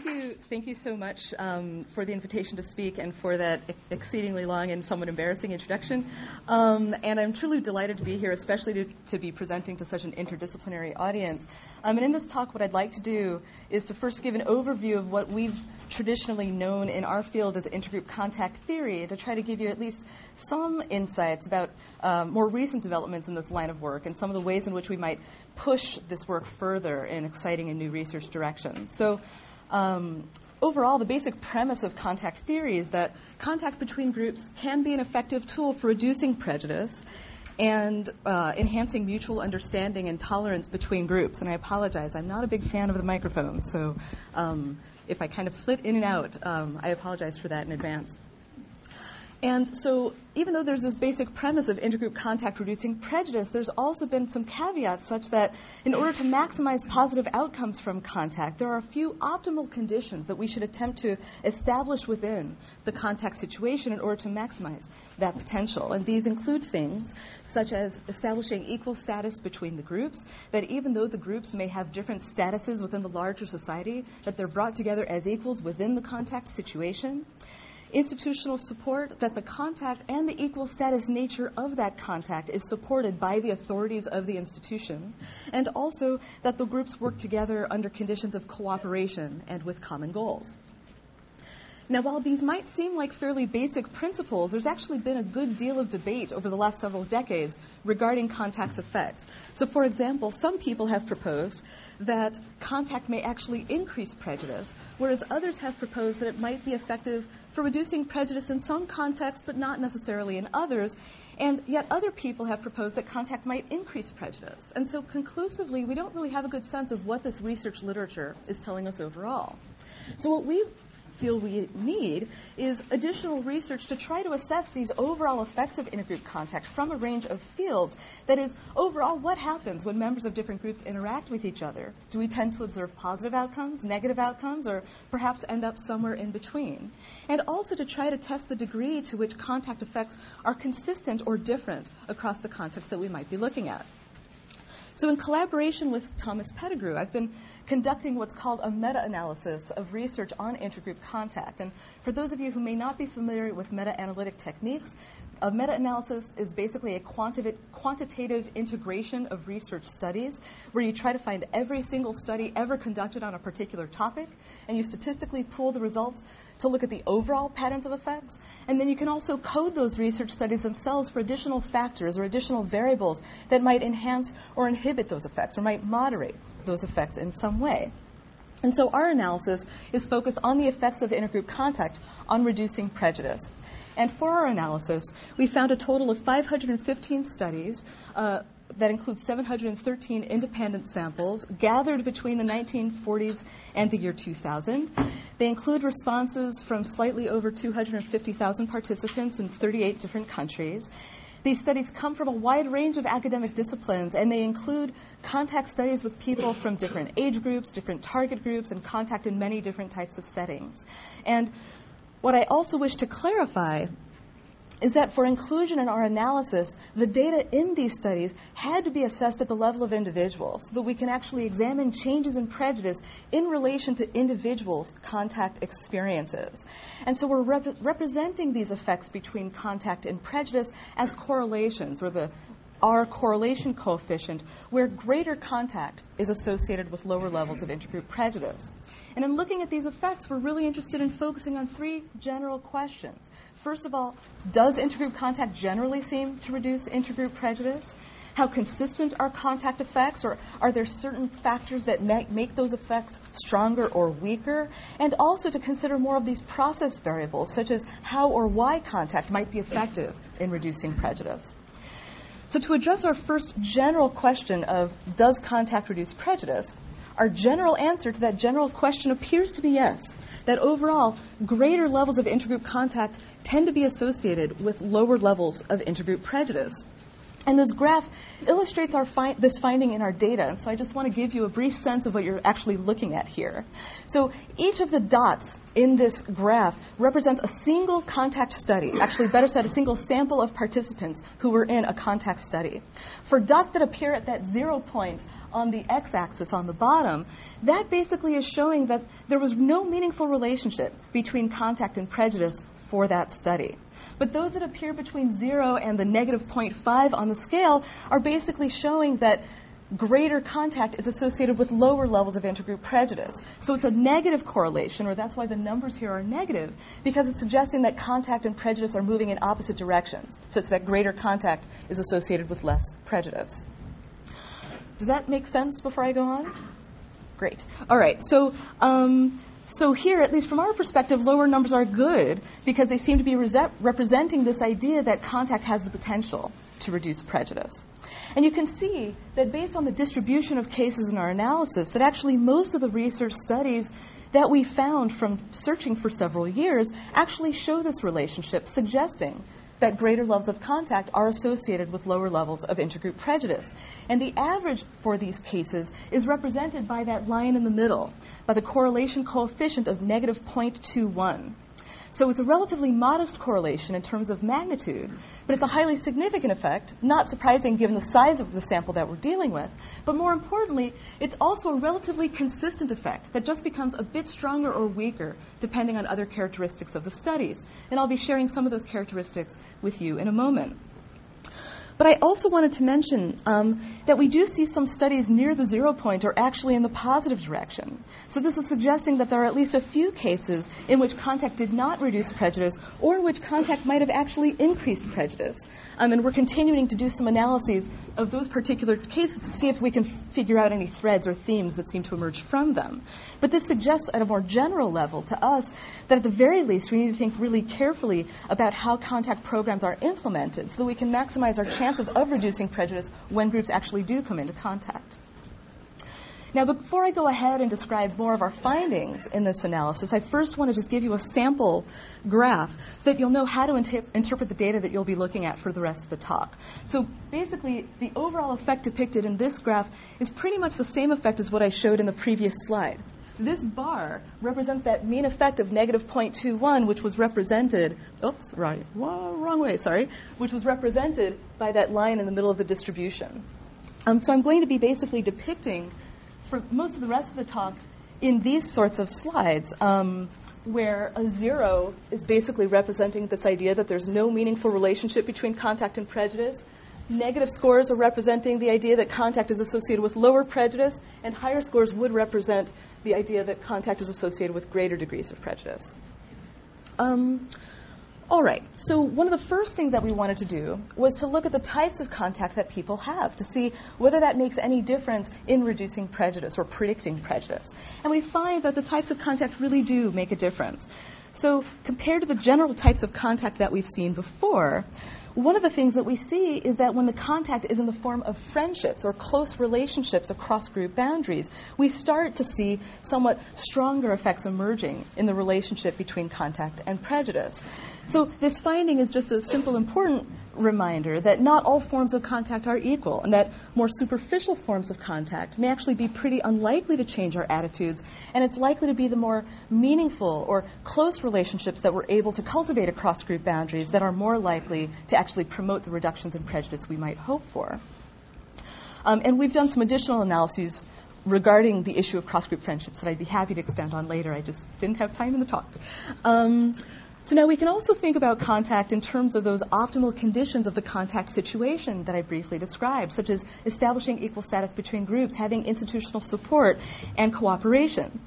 thank you, thank you so much um, for the invitation to speak and for that exceedingly long and somewhat embarrassing introduction. Um, and I'm truly delighted to be here, especially to, to be presenting to such an interdisciplinary audience. Um, and in this talk, what I'd like to do is to first give an overview of what we've traditionally known in our field as intergroup contact theory, to try to give you at least some insights about um, more recent developments in this line of work and some of the ways in which we might push this work further in exciting and new research directions. So, um, overall, the basic premise of contact theory is that contact between groups can be an effective tool for reducing prejudice and uh, enhancing mutual understanding and tolerance between groups. And I apologize, I'm not a big fan of the microphone, so um, if I kind of flit in and out, um, I apologize for that in advance. And so, even though there's this basic premise of intergroup contact reducing prejudice, there's also been some caveats such that in order to maximize positive outcomes from contact, there are a few optimal conditions that we should attempt to establish within the contact situation in order to maximize that potential. And these include things such as establishing equal status between the groups, that even though the groups may have different statuses within the larger society, that they're brought together as equals within the contact situation institutional support, that the contact and the equal status nature of that contact is supported by the authorities of the institution, and also that the groups work together under conditions of cooperation and with common goals. Now, while these might seem like fairly basic principles, there's actually been a good deal of debate over the last several decades regarding contact's effects. So, for example, some people have proposed that contact may actually increase prejudice, whereas others have proposed that it might be effective for reducing prejudice in some contexts, but not necessarily in others. And yet other people have proposed that contact might increase prejudice. And so conclusively, we don't really have a good sense of what this research literature is telling us overall. So what we feel we need is additional research to try to assess these overall effects of intergroup contact from a range of fields. That is, overall, what happens when members of different groups interact with each other? Do we tend to observe positive outcomes, negative outcomes, or perhaps end up somewhere in between? And also to try to test the degree to which contact effects are consistent or different across the context that we might be looking at. So, in collaboration with Thomas Pettigrew, I've been conducting what's called a meta analysis of research on intergroup contact. And for those of you who may not be familiar with meta analytic techniques, a meta analysis is basically a quanti- quantitative integration of research studies where you try to find every single study ever conducted on a particular topic and you statistically pool the results to look at the overall patterns of effects. And then you can also code those research studies themselves for additional factors or additional variables that might enhance or inhibit those effects or might moderate those effects in some way. And so our analysis is focused on the effects of intergroup contact on reducing prejudice. And for our analysis, we found a total of 515 studies uh, that includes 713 independent samples gathered between the 1940s and the year 2000. They include responses from slightly over 250,000 participants in 38 different countries. These studies come from a wide range of academic disciplines, and they include contact studies with people from different age groups, different target groups, and contact in many different types of settings. And what I also wish to clarify is that for inclusion in our analysis, the data in these studies had to be assessed at the level of individuals so that we can actually examine changes in prejudice in relation to individuals' contact experiences. And so we're rep- representing these effects between contact and prejudice as correlations, or the R correlation coefficient, where greater contact is associated with lower levels of intergroup prejudice. And in looking at these effects, we're really interested in focusing on three general questions. First of all, does intergroup contact generally seem to reduce intergroup prejudice? How consistent are contact effects, or are there certain factors that make those effects stronger or weaker? And also to consider more of these process variables, such as how or why contact might be effective in reducing prejudice. So, to address our first general question of does contact reduce prejudice, our general answer to that general question appears to be yes that overall, greater levels of intergroup contact tend to be associated with lower levels of intergroup prejudice. And this graph illustrates fi- this finding in our data. And so I just want to give you a brief sense of what you're actually looking at here. So each of the dots in this graph represents a single contact study, actually, better said, a single sample of participants who were in a contact study. For dots that appear at that zero point on the x-axis on the bottom, that basically is showing that there was no meaningful relationship between contact and prejudice for that study. But those that appear between 0 and the negative 0.5 on the scale are basically showing that greater contact is associated with lower levels of intergroup prejudice. So it's a negative correlation, or that's why the numbers here are negative, because it's suggesting that contact and prejudice are moving in opposite directions, such that greater contact is associated with less prejudice. Does that make sense before I go on? Great. All right. So, um, so here, at least from our perspective, lower numbers are good because they seem to be representing this idea that contact has the potential to reduce prejudice. And you can see that based on the distribution of cases in our analysis, that actually most of the research studies that we found from searching for several years actually show this relationship, suggesting that greater levels of contact are associated with lower levels of intergroup prejudice. And the average for these cases is represented by that line in the middle, by the correlation coefficient of negative 0.21. So it's a relatively modest correlation in terms of magnitude, but it's a highly significant effect, not surprising given the size of the sample that we're dealing with. But more importantly, it's also a relatively consistent effect that just becomes a bit stronger or weaker depending on other characteristics of the studies. And I'll be sharing some of those characteristics with you in a moment. But I also wanted to mention um, that we do see some studies near the zero point are actually in the positive direction. So this is suggesting that there are at least a few cases in which contact did not reduce prejudice or in which contact might have actually increased prejudice. Um, and we're continuing to do some analyses of those particular cases to see if we can figure out any threads or themes that seem to emerge from them. But this suggests at a more general level to us that at the very least we need to think really carefully about how contact programs are implemented so that we can maximize our chances of reducing prejudice when groups actually do come into contact. Now, before I go ahead and describe more of our findings in this analysis, I first want to just give you a sample graph so that you'll know how to inter- interpret the data that you'll be looking at for the rest of the talk. So basically, the overall effect depicted in this graph is pretty much the same effect as what I showed in the previous slide. This bar represents that mean effect of negative 0.21, which was represented, oops, right, wrong way, sorry, which was represented by that line in the middle of the distribution. Um, so I'm going to be basically depicting, for most of the rest of the talk, in these sorts of slides, um, where a zero is basically representing this idea that there's no meaningful relationship between contact and prejudice, Negative scores are representing the idea that contact is associated with lower prejudice, and higher scores would represent the idea that contact is associated with greater degrees of prejudice. Um, all right, so one of the first things that we wanted to do was to look at the types of contact that people have to see whether that makes any difference in reducing prejudice or predicting prejudice. And we find that the types of contact really do make a difference. So, compared to the general types of contact that we've seen before, one of the things that we see is that when the contact is in the form of friendships or close relationships across group boundaries, we start to see somewhat stronger effects emerging in the relationship between contact and prejudice. So this finding is just a simple, important reminder that not all forms of contact are equal and that more superficial forms of contact may actually be pretty unlikely to change our attitudes and it's likely to be the more meaningful or close relationships that we're able to cultivate across group boundaries that are more likely to actually promote the reductions in prejudice we might hope for. Um, and we've done some additional analyses regarding the issue of cross-group friendships that I'd be happy to expand on later. I just didn't have time in the talk. Um, so now we can also think about contact in terms of those optimal conditions of the contact situation that I briefly described, such as establishing equal status between groups, having institutional support, and cooperation.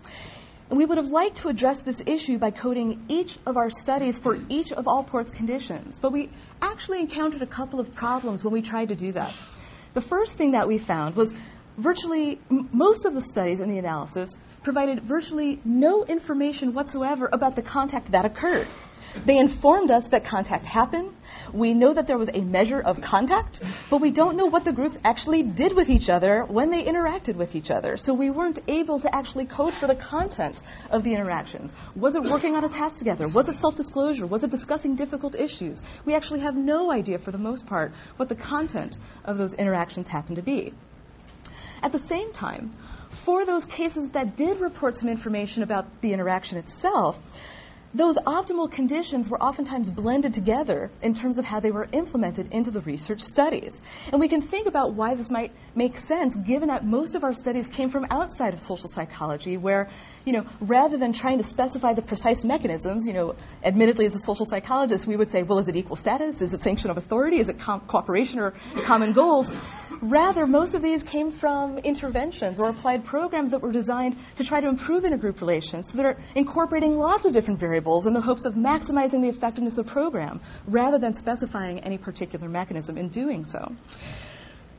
And we would have liked to address this issue by coding each of our studies for each of Allport's conditions, but we actually encountered a couple of problems when we tried to do that. The first thing that we found was virtually most of the studies in the analysis provided virtually no information whatsoever about the contact that occurred. They informed us that contact happened. We know that there was a measure of contact, but we don't know what the groups actually did with each other when they interacted with each other. So we weren't able to actually code for the content of the interactions. Was it working on a task together? Was it self-disclosure? Was it discussing difficult issues? We actually have no idea for the most part what the content of those interactions happened to be. At the same time, for those cases that did report some information about the interaction itself, those optimal conditions were oftentimes blended together in terms of how they were implemented into the research studies. And we can think about why this might make sense given that most of our studies came from outside of social psychology where, you know, rather than trying to specify the precise mechanisms, you know, admittedly as a social psychologist, we would say, well, is it equal status? Is it sanction of authority? Is it cooperation or common goals? Rather, most of these came from interventions or applied programs that were designed to try to improve intergroup relations. So they're incorporating lots of different variables in the hopes of maximizing the effectiveness of the program rather than specifying any particular mechanism in doing so.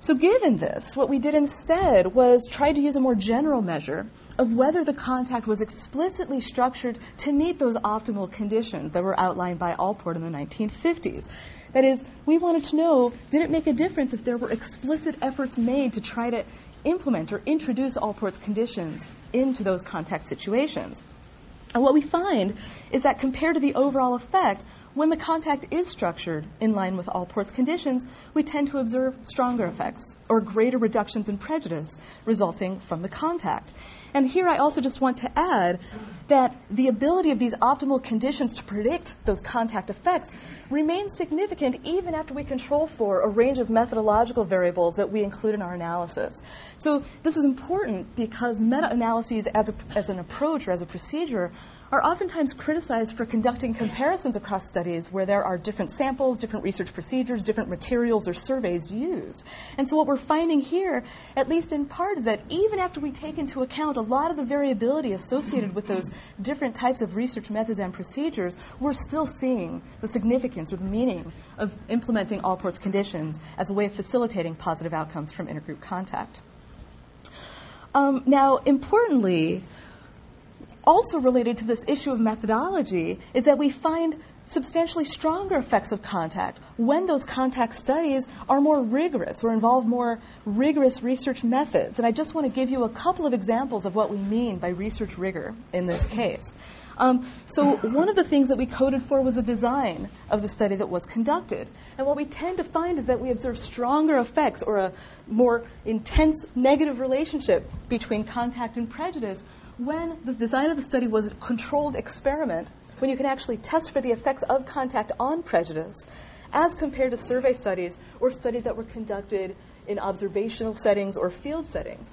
So, given this, what we did instead was try to use a more general measure of whether the contact was explicitly structured to meet those optimal conditions that were outlined by Allport in the 1950s. That is, we wanted to know did it make a difference if there were explicit efforts made to try to implement or introduce Allport's conditions into those contact situations? And what we find is that compared to the overall effect, when the contact is structured in line with Allport's conditions, we tend to observe stronger effects or greater reductions in prejudice resulting from the contact. And here I also just want to add that the ability of these optimal conditions to predict those contact effects remains significant even after we control for a range of methodological variables that we include in our analysis. So this is important because meta-analyses as, a, as an approach or as a procedure are oftentimes criticized for conducting comparisons across studies where there are different samples, different research procedures, different materials or surveys used. And so what we're finding here, at least in part, is that even after we take into account a lot of the variability associated with those different types of research methods and procedures, we're still seeing the significance or the meaning of implementing Allport's conditions as a way of facilitating positive outcomes from intergroup contact. Um, now, importantly, also related to this issue of methodology is that we find substantially stronger effects of contact when those contact studies are more rigorous or involve more rigorous research methods. And I just want to give you a couple of examples of what we mean by research rigor in this case. Um, so one of the things that we coded for was the design of the study that was conducted. And what we tend to find is that we observe stronger effects or a more intense negative relationship between contact and prejudice when the design of the study was a controlled experiment, when you can actually test for the effects of contact on prejudice, as compared to survey studies or studies that were conducted in observational settings or field settings.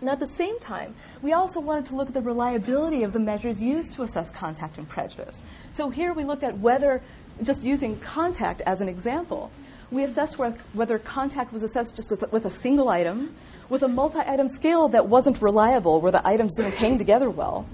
Now, at the same time, we also wanted to look at the reliability of the measures used to assess contact and prejudice. So here we looked at whether, just using contact as an example, we assessed whether contact was assessed just with a single item, with a multi-item scale that wasn't reliable, where the items didn't hang together well,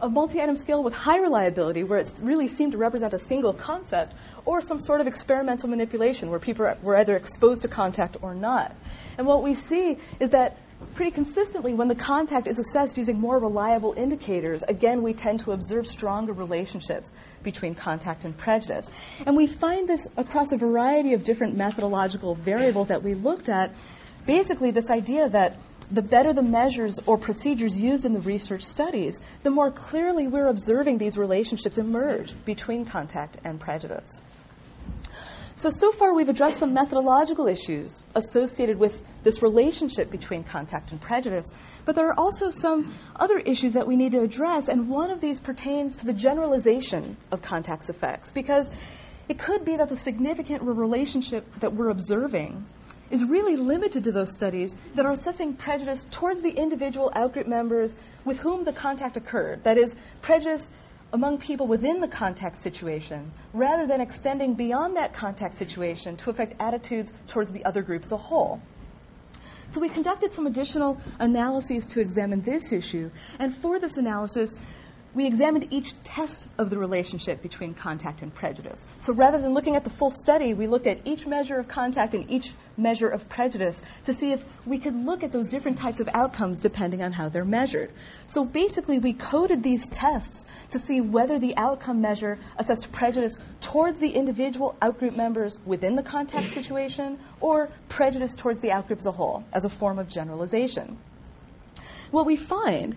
a multi-item scale with high reliability, where it really seemed to represent a single concept, or some sort of experimental manipulation, where people were either exposed to contact or not. And what we see is that pretty consistently, when the contact is assessed using more reliable indicators, again, we tend to observe stronger relationships between contact and prejudice. And we find this across a variety of different methodological variables that we looked at. Basically, this idea that the better the measures or procedures used in the research studies, the more clearly we're observing these relationships emerge between contact and prejudice. So, so far we've addressed some methodological issues associated with this relationship between contact and prejudice, but there are also some other issues that we need to address, and one of these pertains to the generalization of contact's effects, because it could be that the significant relationship that we're observing is really limited to those studies that are assessing prejudice towards the individual outgroup members with whom the contact occurred. That is, prejudice among people within the contact situation rather than extending beyond that contact situation to affect attitudes towards the other group as a whole. So we conducted some additional analyses to examine this issue, and for this analysis, we examined each test of the relationship between contact and prejudice. So rather than looking at the full study, we looked at each measure of contact and each measure of prejudice to see if we could look at those different types of outcomes depending on how they're measured. So basically, we coded these tests to see whether the outcome measure assessed prejudice towards the individual outgroup members within the contact situation or prejudice towards the outgroup as a whole as a form of generalization. What we find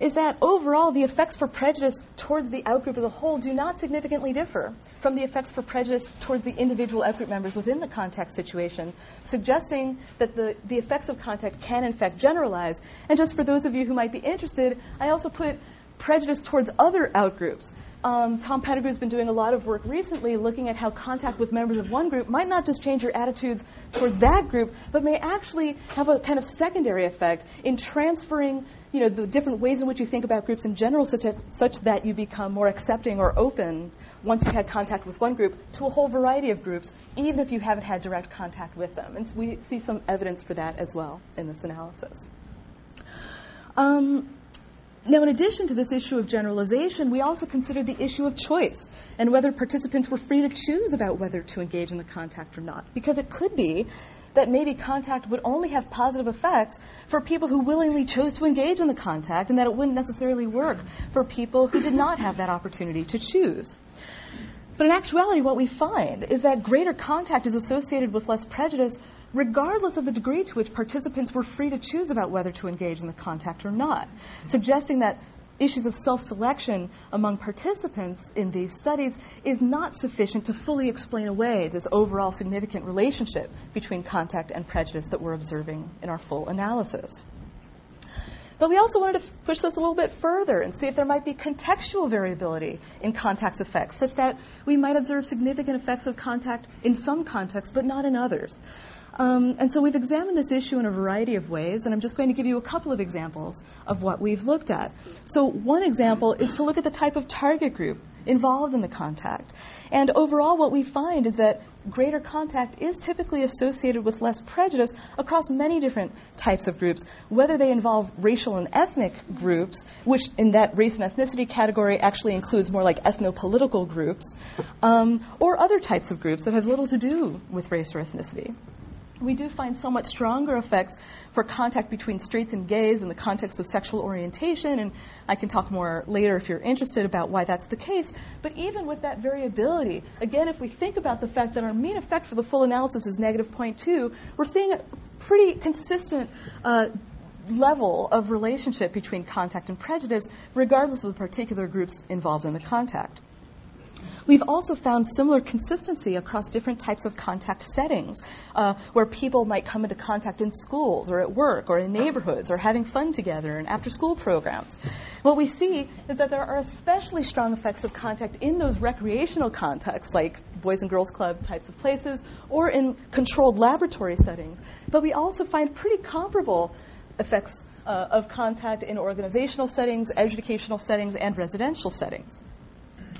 is that overall the effects for prejudice towards the outgroup as a whole do not significantly differ from the effects for prejudice towards the individual outgroup members within the contact situation, suggesting that the, the effects of contact can in fact generalize. And just for those of you who might be interested, I also put prejudice towards other outgroups. Um, Tom Pettigrew's been doing a lot of work recently looking at how contact with members of one group might not just change your attitudes towards that group, but may actually have a kind of secondary effect in transferring you know, the different ways in which you think about groups in general, such, a, such that you become more accepting or open once you've had contact with one group to a whole variety of groups, even if you haven't had direct contact with them. And we see some evidence for that as well in this analysis. Um, now, in addition to this issue of generalization, we also considered the issue of choice and whether participants were free to choose about whether to engage in the contact or not. Because it could be that maybe contact would only have positive effects for people who willingly chose to engage in the contact and that it wouldn't necessarily work for people who did not have that opportunity to choose. But in actuality, what we find is that greater contact is associated with less prejudice regardless of the degree to which participants were free to choose about whether to engage in the contact or not, suggesting that issues of self-selection among participants in these studies is not sufficient to fully explain away this overall significant relationship between contact and prejudice that we're observing in our full analysis. But we also wanted to push this a little bit further and see if there might be contextual variability in contact effects, such that we might observe significant effects of contact in some contexts but not in others. Um, and so we've examined this issue in a variety of ways, and I'm just going to give you a couple of examples of what we've looked at. So one example is to look at the type of target group involved in the contact. And overall, what we find is that greater contact is typically associated with less prejudice across many different types of groups, whether they involve racial and ethnic groups, which in that race and ethnicity category actually includes more like ethno-political groups, um, or other types of groups that have little to do with race or ethnicity we do find somewhat stronger effects for contact between straights and gays in the context of sexual orientation, and I can talk more later if you're interested about why that's the case. But even with that variability, again, if we think about the fact that our mean effect for the full analysis is negative 0.2, we're seeing a pretty consistent uh, level of relationship between contact and prejudice, regardless of the particular groups involved in the contact. We've also found similar consistency across different types of contact settings, uh, where people might come into contact in schools or at work or in neighborhoods or having fun together and after school programs. What we see is that there are especially strong effects of contact in those recreational contexts, like Boys and Girls Club types of places, or in controlled laboratory settings. But we also find pretty comparable effects uh, of contact in organizational settings, educational settings, and residential settings.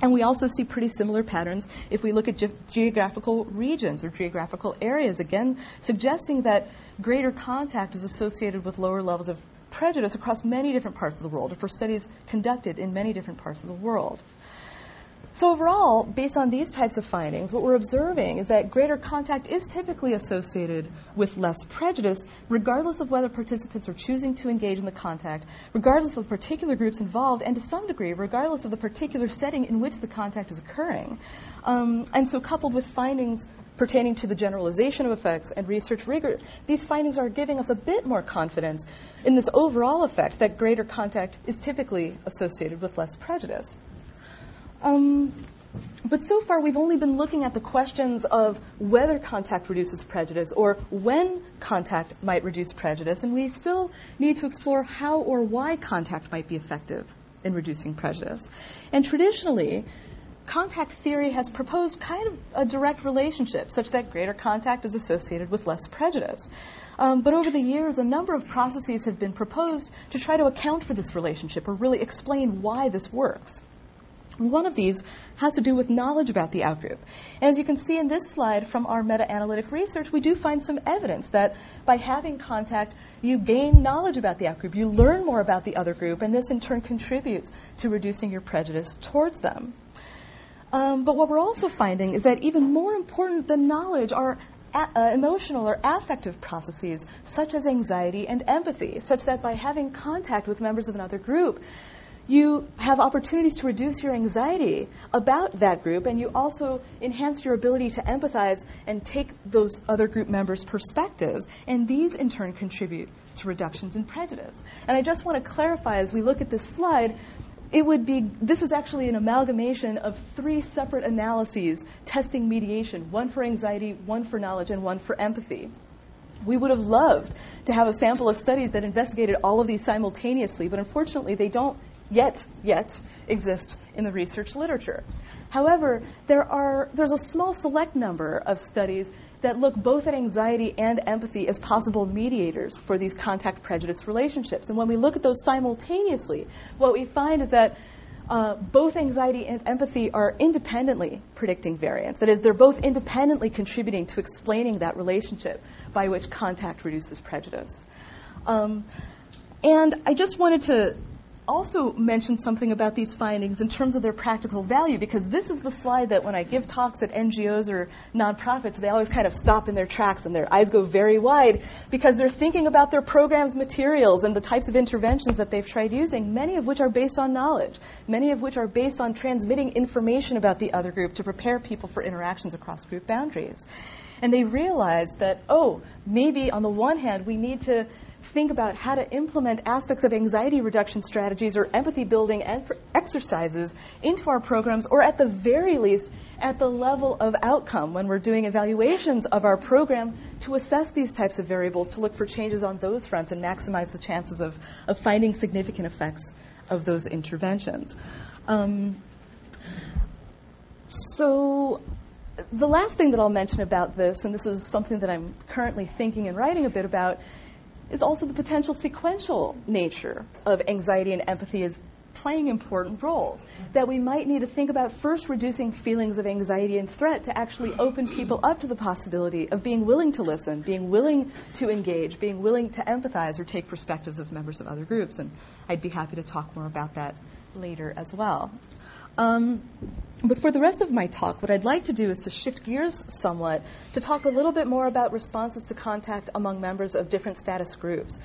And we also see pretty similar patterns if we look at ge- geographical regions or geographical areas, again, suggesting that greater contact is associated with lower levels of prejudice across many different parts of the world, or for studies conducted in many different parts of the world. So overall, based on these types of findings, what we're observing is that greater contact is typically associated with less prejudice, regardless of whether participants are choosing to engage in the contact, regardless of the particular groups involved, and to some degree, regardless of the particular setting in which the contact is occurring. Um, and so coupled with findings pertaining to the generalization of effects and research rigor, these findings are giving us a bit more confidence in this overall effect that greater contact is typically associated with less prejudice. Um, but so far, we've only been looking at the questions of whether contact reduces prejudice or when contact might reduce prejudice, and we still need to explore how or why contact might be effective in reducing prejudice. And traditionally, contact theory has proposed kind of a direct relationship, such that greater contact is associated with less prejudice. Um, but over the years, a number of processes have been proposed to try to account for this relationship or really explain why this works. One of these has to do with knowledge about the outgroup. And as you can see in this slide from our meta-analytic research, we do find some evidence that by having contact, you gain knowledge about the outgroup, you learn more about the other group, and this in turn contributes to reducing your prejudice towards them. Um, but what we're also finding is that even more important than knowledge are uh, emotional or affective processes such as anxiety and empathy, such that by having contact with members of another group, you have opportunities to reduce your anxiety about that group, and you also enhance your ability to empathize and take those other group members' perspectives. And these, in turn, contribute to reductions in prejudice. And I just want to clarify as we look at this slide. It would be, this is actually an amalgamation of three separate analyses testing mediation one for anxiety, one for knowledge, and one for empathy. We would have loved to have a sample of studies that investigated all of these simultaneously, but unfortunately, they don't yet, yet exist in the research literature. However, there are, there's a small select number of studies that look both at anxiety and empathy as possible mediators for these contact prejudice relationships. And when we look at those simultaneously, what we find is that uh, both anxiety and empathy are independently predicting variance. That is, they're both independently contributing to explaining that relationship by which contact reduces prejudice. Um, and I just wanted to also mention something about these findings in terms of their practical value because this is the slide that when I give talks at NGOs or nonprofits, they always kind of stop in their tracks and their eyes go very wide because they're thinking about their program's materials and the types of interventions that they've tried using, many of which are based on knowledge, many of which are based on transmitting information about the other group to prepare people for interactions across group boundaries. And they realized that, oh, maybe on the one hand, we need to think about how to implement aspects of anxiety reduction strategies or empathy building exercises into our programs, or at the very least, at the level of outcome when we're doing evaluations of our program to assess these types of variables, to look for changes on those fronts and maximize the chances of, of finding significant effects of those interventions. Um, so, the last thing that I'll mention about this, and this is something that I'm currently thinking and writing a bit about, is also the potential sequential nature of anxiety and empathy as playing important roles. That we might need to think about first reducing feelings of anxiety and threat to actually open people up to the possibility of being willing to listen, being willing to engage, being willing to empathize or take perspectives of members of other groups. And I'd be happy to talk more about that later as well. Um, but for the rest of my talk, what I'd like to do is to shift gears somewhat to talk a little bit more about responses to contact among members of different status groups.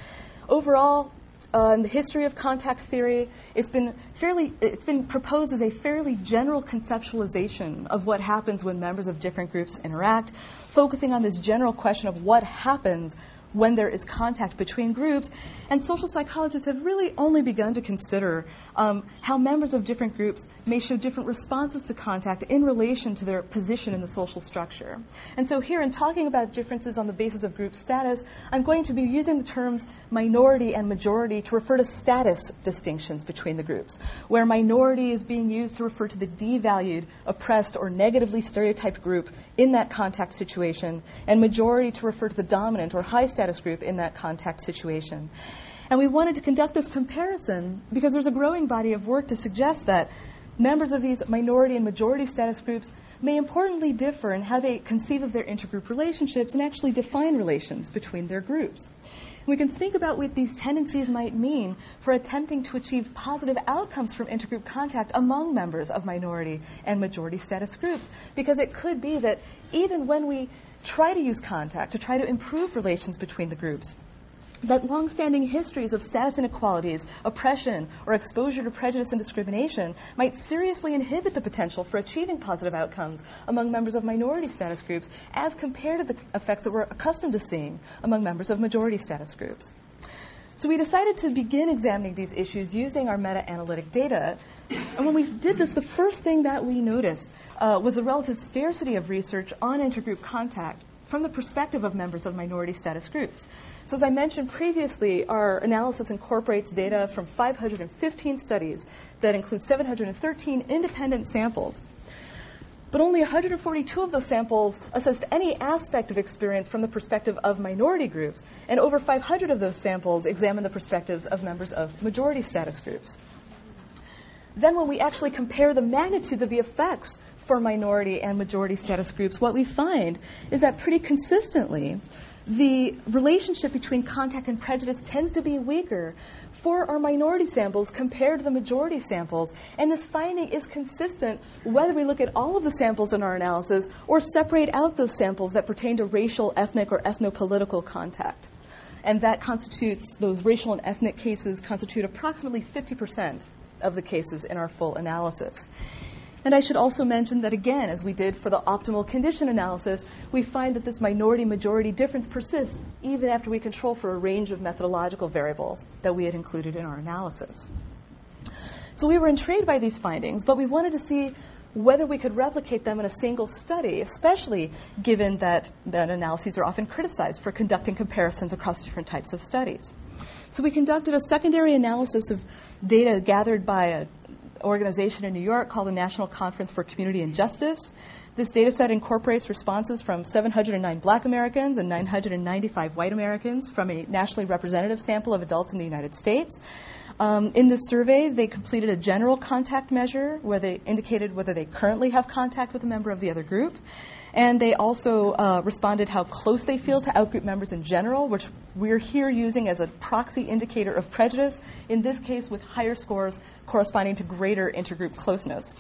Overall, uh, in the history of contact theory, it's been fairly, it's been proposed as a fairly general conceptualization of what happens when members of different groups interact, focusing on this general question of what happens when there is contact between groups. And social psychologists have really only begun to consider um, how members of different groups may show different responses to contact in relation to their position in the social structure. And so, here, in talking about differences on the basis of group status, I'm going to be using the terms minority and majority to refer to status distinctions between the groups, where minority is being used to refer to the devalued, oppressed, or negatively stereotyped group in that contact situation, and majority to refer to the dominant or high status group in that contact situation. And we wanted to conduct this comparison because there's a growing body of work to suggest that members of these minority and majority status groups may importantly differ in how they conceive of their intergroup relationships and actually define relations between their groups. We can think about what these tendencies might mean for attempting to achieve positive outcomes from intergroup contact among members of minority and majority status groups. Because it could be that even when we try to use contact to try to improve relations between the groups, that long-standing histories of status inequalities, oppression, or exposure to prejudice and discrimination might seriously inhibit the potential for achieving positive outcomes among members of minority status groups as compared to the effects that we're accustomed to seeing among members of majority status groups. So we decided to begin examining these issues using our meta-analytic data. And when we did this, the first thing that we noticed uh, was the relative scarcity of research on intergroup contact from the perspective of members of minority status groups. So as I mentioned previously, our analysis incorporates data from 515 studies that include 713 independent samples. But only 142 of those samples assessed any aspect of experience from the perspective of minority groups, and over 500 of those samples examined the perspectives of members of majority status groups. Then, when we actually compare the magnitudes of the effects for minority and majority status groups, what we find is that pretty consistently, the relationship between contact and prejudice tends to be weaker for our minority samples compared to the majority samples. And this finding is consistent whether we look at all of the samples in our analysis or separate out those samples that pertain to racial, ethnic, or ethnopolitical contact. And that constitutes, those racial and ethnic cases constitute approximately 50% of the cases in our full analysis. And I should also mention that, again, as we did for the optimal condition analysis, we find that this minority majority difference persists even after we control for a range of methodological variables that we had included in our analysis. So we were intrigued by these findings, but we wanted to see whether we could replicate them in a single study, especially given that meta analyses are often criticized for conducting comparisons across different types of studies. So we conducted a secondary analysis of data gathered by an organization in New York called the National Conference for Community and Justice. This data set incorporates responses from 709 black Americans and 995 white Americans from a nationally representative sample of adults in the United States. Um, in this survey, they completed a general contact measure where they indicated whether they currently have contact with a member of the other group. And they also uh, responded how close they feel to outgroup members in general, which we're here using as a proxy indicator of prejudice, in this case with higher scores corresponding to greater intergroup closeness.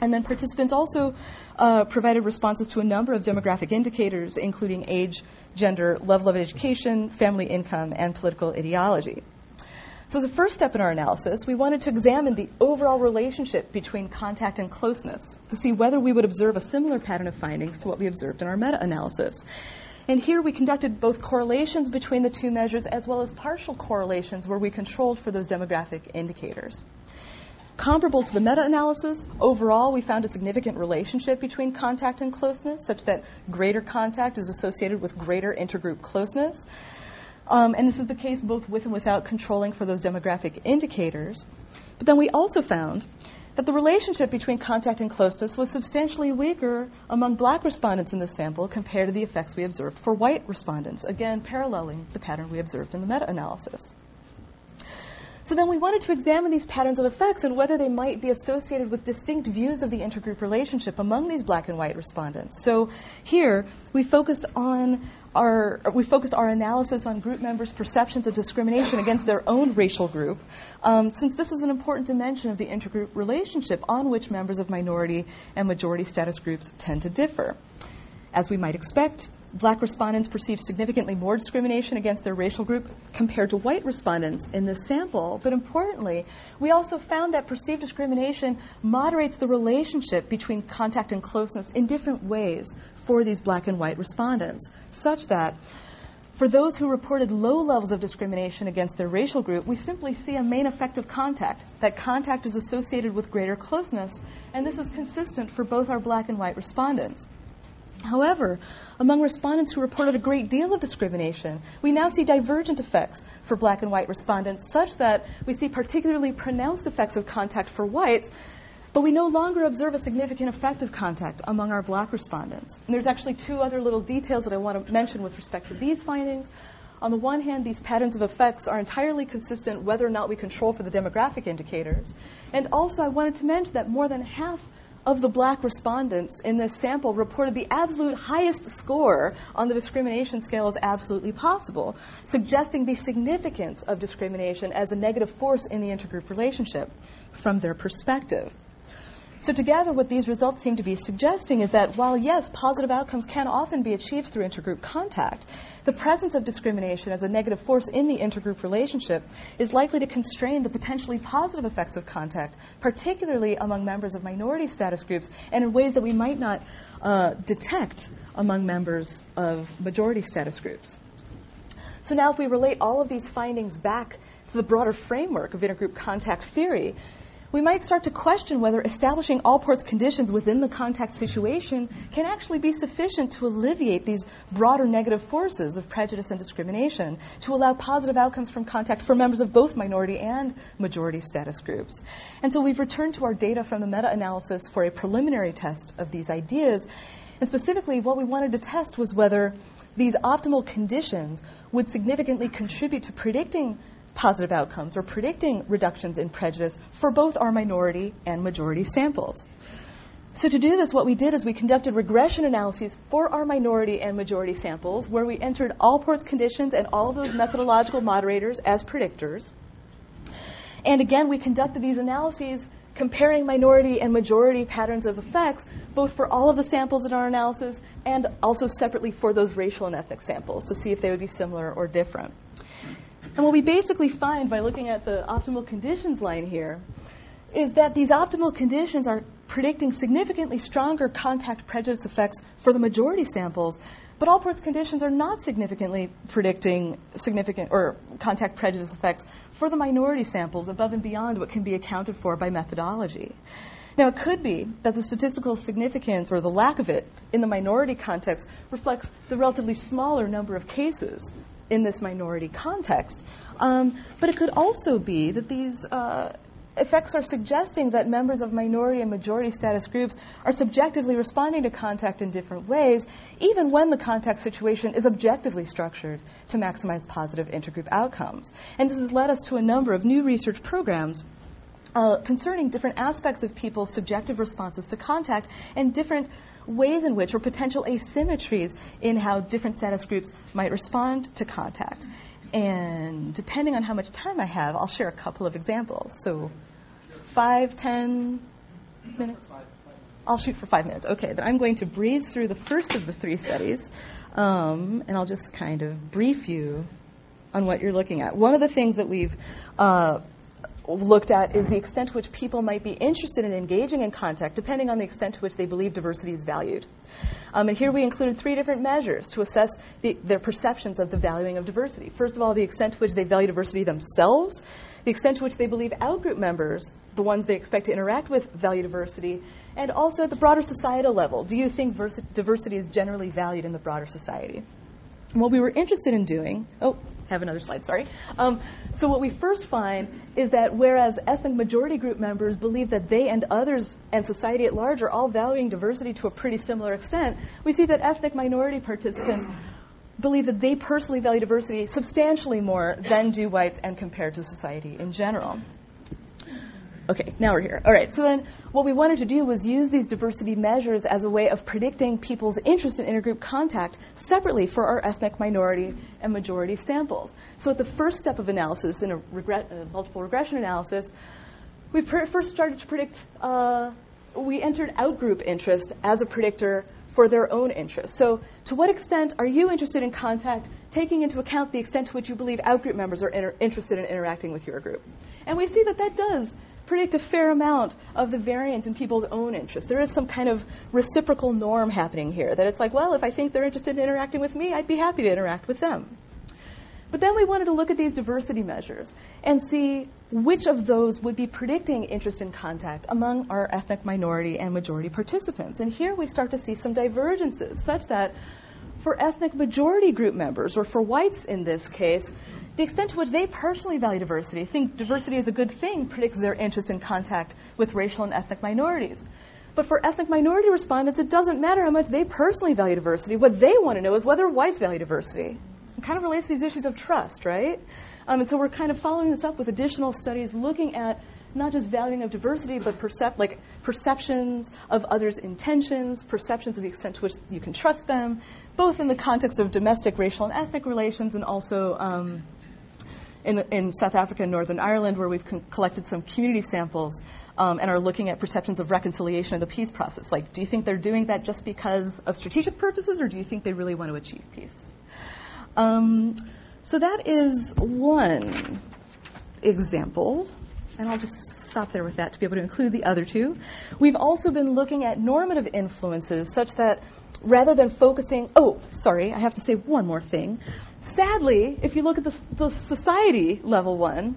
And then participants also uh, provided responses to a number of demographic indicators, including age, gender, level of education, family income, and political ideology. So, as a first step in our analysis, we wanted to examine the overall relationship between contact and closeness to see whether we would observe a similar pattern of findings to what we observed in our meta analysis. And here we conducted both correlations between the two measures as well as partial correlations where we controlled for those demographic indicators. Comparable to the meta analysis, overall we found a significant relationship between contact and closeness, such that greater contact is associated with greater intergroup closeness. Um, and this is the case both with and without controlling for those demographic indicators. But then we also found that the relationship between contact and closeness was substantially weaker among black respondents in this sample compared to the effects we observed for white respondents, again, paralleling the pattern we observed in the meta analysis. So then we wanted to examine these patterns of effects and whether they might be associated with distinct views of the intergroup relationship among these black and white respondents. So here we focused on our we focused our analysis on group members' perceptions of discrimination against their own racial group, um, since this is an important dimension of the intergroup relationship on which members of minority and majority status groups tend to differ. As we might expect, black respondents perceived significantly more discrimination against their racial group compared to white respondents in this sample. But importantly, we also found that perceived discrimination moderates the relationship between contact and closeness in different ways for these black and white respondents, such that for those who reported low levels of discrimination against their racial group, we simply see a main effect of contact. That contact is associated with greater closeness, and this is consistent for both our black and white respondents. However, among respondents who reported a great deal of discrimination, we now see divergent effects for black and white respondents, such that we see particularly pronounced effects of contact for whites, but we no longer observe a significant effect of contact among our black respondents. And there's actually two other little details that I want to mention with respect to these findings. On the one hand, these patterns of effects are entirely consistent whether or not we control for the demographic indicators. And also, I wanted to mention that more than half of the black respondents in this sample reported the absolute highest score on the discrimination scale as absolutely possible, suggesting the significance of discrimination as a negative force in the intergroup relationship from their perspective. So, together, what these results seem to be suggesting is that while, yes, positive outcomes can often be achieved through intergroup contact, the presence of discrimination as a negative force in the intergroup relationship is likely to constrain the potentially positive effects of contact, particularly among members of minority status groups, and in ways that we might not uh, detect among members of majority status groups. So, now if we relate all of these findings back to the broader framework of intergroup contact theory, we might start to question whether establishing all Allport's conditions within the contact situation can actually be sufficient to alleviate these broader negative forces of prejudice and discrimination, to allow positive outcomes from contact for members of both minority and majority status groups. And so we've returned to our data from the meta analysis for a preliminary test of these ideas. And specifically, what we wanted to test was whether these optimal conditions would significantly contribute to predicting positive outcomes or predicting reductions in prejudice for both our minority and majority samples. So, to do this, what we did is we conducted regression analyses for our minority and majority samples where we entered Allport's conditions and all of those methodological moderators as predictors. And again, we conducted these analyses comparing minority and majority patterns of effects, both for all of the samples in our analysis and also separately for those racial and ethnic samples to see if they would be similar or different. And what we basically find by looking at the optimal conditions line here is that these optimal conditions are predicting significantly stronger contact prejudice effects for the majority samples, but Allport's conditions are not significantly predicting significant or contact prejudice effects for the minority samples above and beyond what can be accounted for by methodology. Now, it could be that the statistical significance or the lack of it in the minority context reflects the relatively smaller number of cases in this minority context. Um, but it could also be that these uh, effects are suggesting that members of minority and majority status groups are subjectively responding to contact in different ways, even when the contact situation is objectively structured to maximize positive intergroup outcomes. And this has led us to a number of new research programs uh, concerning different aspects of people's subjective responses to contact and different ways in which, or potential asymmetries in how different status groups might respond to contact. And depending on how much time I have, I'll share a couple of examples. So, five, ten minutes? I'll shoot for five minutes. Okay, then I'm going to breeze through the first of the three studies, um, and I'll just kind of brief you on what you're looking at. One of the things that we've uh, looked at is the extent to which people might be interested in engaging in contact, depending on the extent to which they believe diversity is valued. Um, and here we included three different measures to assess the, their perceptions of the valuing of diversity. First of all, the extent to which they value diversity themselves, the extent to which they believe outgroup members, the ones they expect to interact with, value diversity, and also at the broader societal level. Do you think vers- diversity is generally valued in the broader society? And what we were interested in doing, oh, have another slide, sorry. Um, so what we first find is that whereas ethnic majority group members believe that they and others and society at large are all valuing diversity to a pretty similar extent, we see that ethnic minority participants believe that they personally value diversity substantially more than do whites and compared to society in general. Okay, now we're here. All right, so then what we wanted to do was use these diversity measures as a way of predicting people's interest in intergroup contact separately for our ethnic minority and majority samples. So at the first step of analysis, in a, a multiple regression analysis, we pr- first started to predict, uh, we entered outgroup interest as a predictor for their own interest. So, to what extent are you interested in contact, taking into account the extent to which you believe outgroup members are inter- interested in interacting with your group? And we see that that does predict a fair amount of the variance in people's own interests. There is some kind of reciprocal norm happening here that it's like, well, if I think they're interested in interacting with me, I'd be happy to interact with them. But then we wanted to look at these diversity measures and see which of those would be predicting interest in contact among our ethnic minority and majority participants. And here we start to see some divergences, such that for ethnic majority group members, or for whites in this case, the extent to which they personally value diversity, think diversity is a good thing, predicts their interest in contact with racial and ethnic minorities. But for ethnic minority respondents, it doesn't matter how much they personally value diversity. What they want to know is whether whites value diversity. It kind of relates to these issues of trust, right? Um, and so we're kind of following this up with additional studies looking at not just valuing of diversity, but percep- like perceptions of others' intentions, perceptions of the extent to which you can trust them, both in the context of domestic racial and ethnic relations and also um, in, in South Africa and Northern Ireland, where we've con- collected some community samples um, and are looking at perceptions of reconciliation in the peace process. Like, do you think they're doing that just because of strategic purposes, or do you think they really want to achieve peace? Um, so that is one example. And I'll just stop there with that to be able to include the other two. We've also been looking at normative influences such that rather than focusing, oh, sorry, I have to say one more thing. Sadly, if you look at the, the society level one,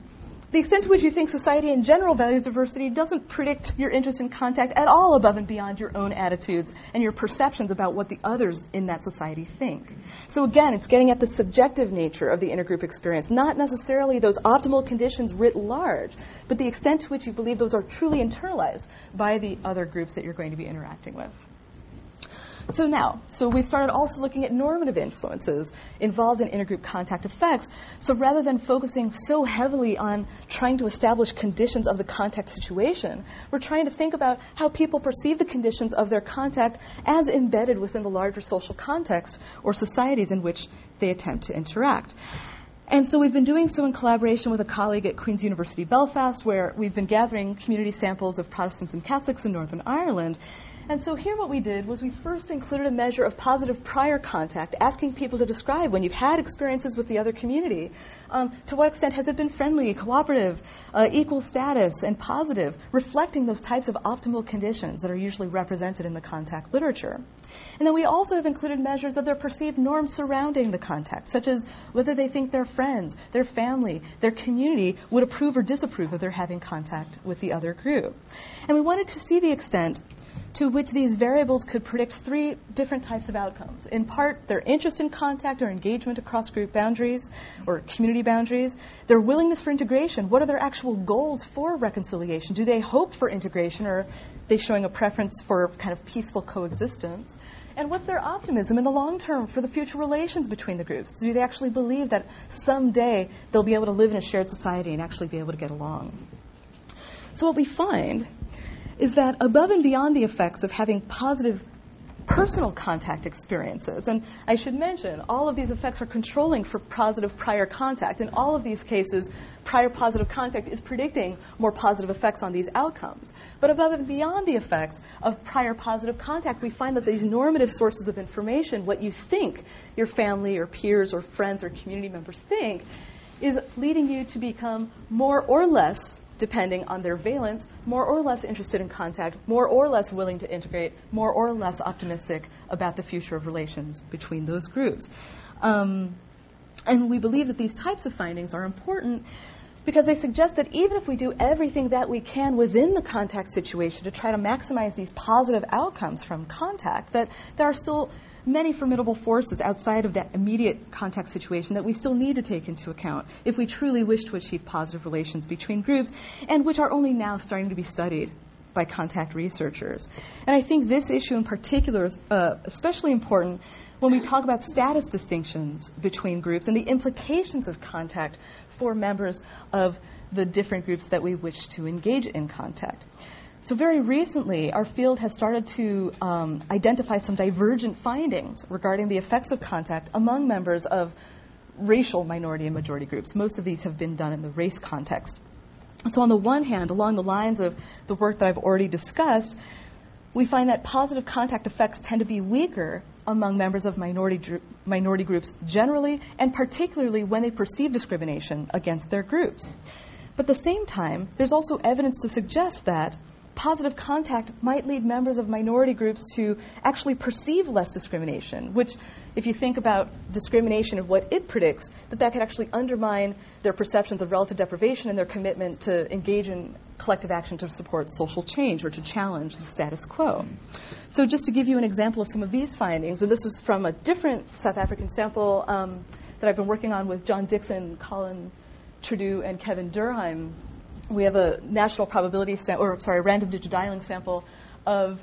the extent to which you think society in general values diversity doesn't predict your interest in contact at all above and beyond your own attitudes and your perceptions about what the others in that society think. So again, it's getting at the subjective nature of the intergroup experience, not necessarily those optimal conditions writ large, but the extent to which you believe those are truly internalized by the other groups that you're going to be interacting with. So now, so we started also looking at normative influences involved in intergroup contact effects. So rather than focusing so heavily on trying to establish conditions of the contact situation, we're trying to think about how people perceive the conditions of their contact as embedded within the larger social context or societies in which they attempt to interact. And so we've been doing so in collaboration with a colleague at Queen's University Belfast, where we've been gathering community samples of Protestants and Catholics in Northern Ireland and so here what we did was we first included a measure of positive prior contact, asking people to describe when you've had experiences with the other community. Um, to what extent has it been friendly, cooperative, uh, equal status, and positive, reflecting those types of optimal conditions that are usually represented in the contact literature. And then we also have included measures of their perceived norms surrounding the contact, such as whether they think their friends, their family, their community would approve or disapprove of their having contact with the other group. And we wanted to see the extent to which these variables could predict three different types of outcomes. In part, their interest in contact or engagement across group boundaries or community boundaries, their willingness for integration. What are their actual goals for reconciliation? Do they hope for integration or are they showing a preference for kind of peaceful coexistence? And what's their optimism in the long term for the future relations between the groups? Do they actually believe that someday they'll be able to live in a shared society and actually be able to get along? So, what we find is that above and beyond the effects of having positive personal contact experiences. And I should mention, all of these effects are controlling for positive prior contact. In all of these cases, prior positive contact is predicting more positive effects on these outcomes. But above and beyond the effects of prior positive contact, we find that these normative sources of information, what you think your family or peers or friends or community members think, is leading you to become more or less depending on their valence, more or less interested in contact, more or less willing to integrate, more or less optimistic about the future of relations between those groups. Um, and we believe that these types of findings are important because they suggest that even if we do everything that we can within the contact situation to try to maximize these positive outcomes from contact, that there are still many formidable forces outside of that immediate contact situation that we still need to take into account if we truly wish to achieve positive relations between groups, and which are only now starting to be studied by contact researchers. And I think this issue in particular is uh, especially important when we talk about status distinctions between groups and the implications of contact for members of the different groups that we wish to engage in contact. So, very recently, our field has started to um, identify some divergent findings regarding the effects of contact among members of racial minority and majority groups. Most of these have been done in the race context. So, on the one hand, along the lines of the work that I've already discussed, we find that positive contact effects tend to be weaker among members of minority, dr- minority groups generally, and particularly when they perceive discrimination against their groups. But at the same time, there's also evidence to suggest that positive contact might lead members of minority groups to actually perceive less discrimination, which, if you think about discrimination and what it predicts, that that could actually undermine their perceptions of relative deprivation and their commitment to engage in collective action to support social change or to challenge the status quo. So, just to give you an example of some of these findings, and this is from a different South African sample um, that I've been working on with John Dixon, Colin Tredoux, and Kevin Durrheim we have a national probability sample, or sorry, random digit dialing sample of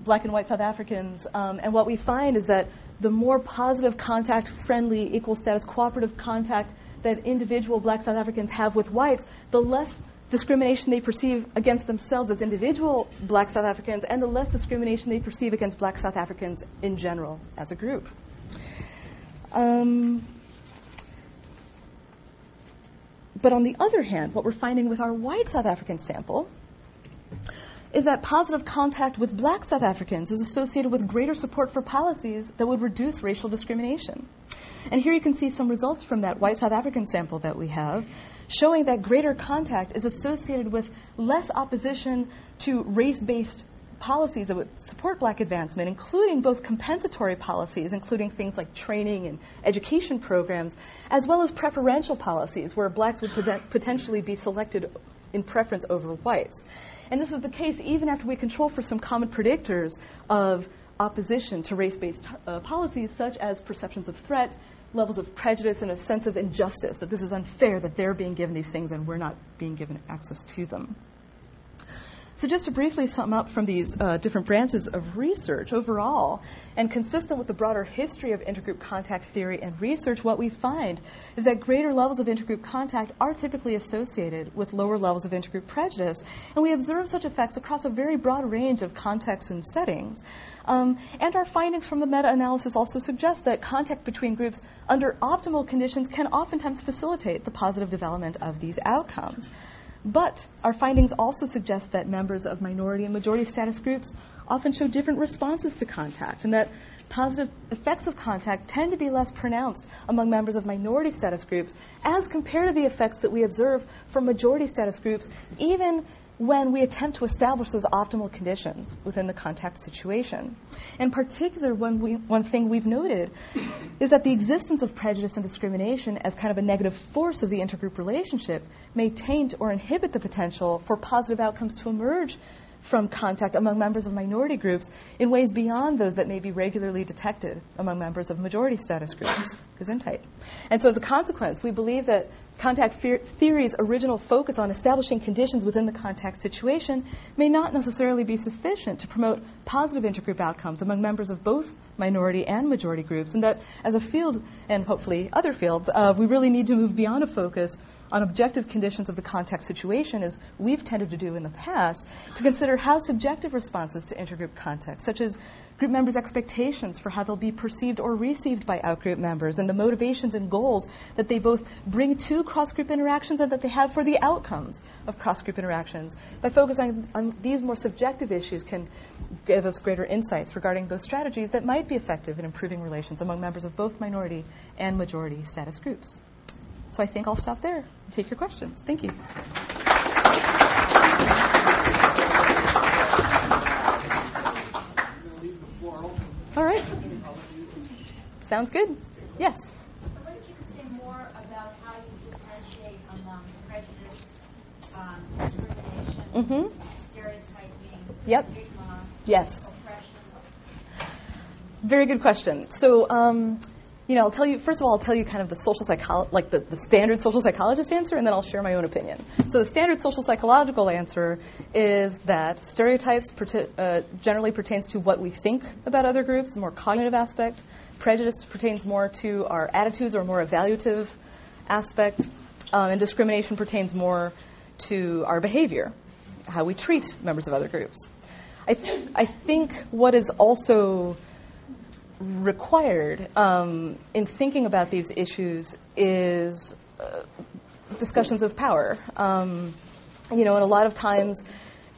black and white South Africans. Um, and what we find is that the more positive contact, friendly, equal status, cooperative contact that individual black South Africans have with whites, the less discrimination they perceive against themselves as individual black South Africans, and the less discrimination they perceive against black South Africans in general as a group. Um, but on the other hand, what we're finding with our white South African sample is that positive contact with black South Africans is associated with greater support for policies that would reduce racial discrimination. And here you can see some results from that white South African sample that we have, showing that greater contact is associated with less opposition to race based policies that would support black advancement, including both compensatory policies, including things like training and education programs, as well as preferential policies where blacks would potentially be selected in preference over whites. And this is the case even after we control for some common predictors of opposition to race based uh, policies, such as perceptions of threat, levels of prejudice, and a sense of injustice that this is unfair that they're being given these things and we're not being given access to them. So, just to briefly sum up from these uh, different branches of research overall, and consistent with the broader history of intergroup contact theory and research, what we find is that greater levels of intergroup contact are typically associated with lower levels of intergroup prejudice. And we observe such effects across a very broad range of contexts and settings. Um, and our findings from the meta analysis also suggest that contact between groups under optimal conditions can oftentimes facilitate the positive development of these outcomes. But our findings also suggest that members of minority and majority status groups often show different responses to contact, and that positive effects of contact tend to be less pronounced among members of minority status groups as compared to the effects that we observe from majority status groups, even when we attempt to establish those optimal conditions within the contact situation. In particular, one, we, one thing we've noted is that the existence of prejudice and discrimination as kind of a negative force of the intergroup relationship may taint or inhibit the potential for positive outcomes to emerge from contact among members of minority groups in ways beyond those that may be regularly detected among members of majority status groups, Gesundheit. And so, as a consequence, we believe that contact theory's original focus on establishing conditions within the contact situation may not necessarily be sufficient to promote positive intergroup outcomes among members of both minority and majority groups, and that as a field, and hopefully other fields, uh, we really need to move beyond a focus on objective conditions of the contact situation, as we've tended to do in the past, to consider how subjective responses to intergroup context, such as group members' expectations for how they'll be perceived or received by outgroup members, and the motivations and goals that they both bring to cross group interactions and that they have for the outcomes of cross group interactions. By focusing on these more subjective issues, can give us greater insights regarding those strategies that might be effective in improving relations among members of both minority and majority status groups. So I think I'll stop there and take your questions. Thank you. All right. Sounds good. Yes. What if you could say more about how you differentiate among prejudice, um, discrimination, Mm-hmm. stereotyping, Yep. stigma, Yes. oppression? Very good question. So, um, you know, I'll tell you, first of all, I'll tell you kind of the social psycholo- like the, the standard social psychologist answer, and then I'll share my own opinion. So the standard social psychological answer is that stereotypes perti- uh, generally pertains to what we think about other groups, the more cognitive aspect. Prejudice pertains more to our attitudes or more evaluative aspect. Um, and discrimination pertains more to our behavior, how we treat members of other groups. I, th- I think what is also required um, in thinking about these issues is uh, discussions of power. Um, you know, and a lot of times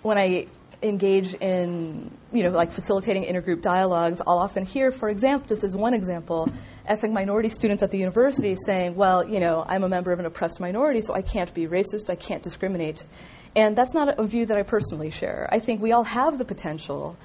when I engage in, you know, like facilitating intergroup dialogues, I'll often hear, for example, just as one example, ethnic minority students at the university saying, well, you know, I'm a member of an oppressed minority, so I can't be racist, I can't discriminate. And that's not a view that I personally share. I think we all have the potential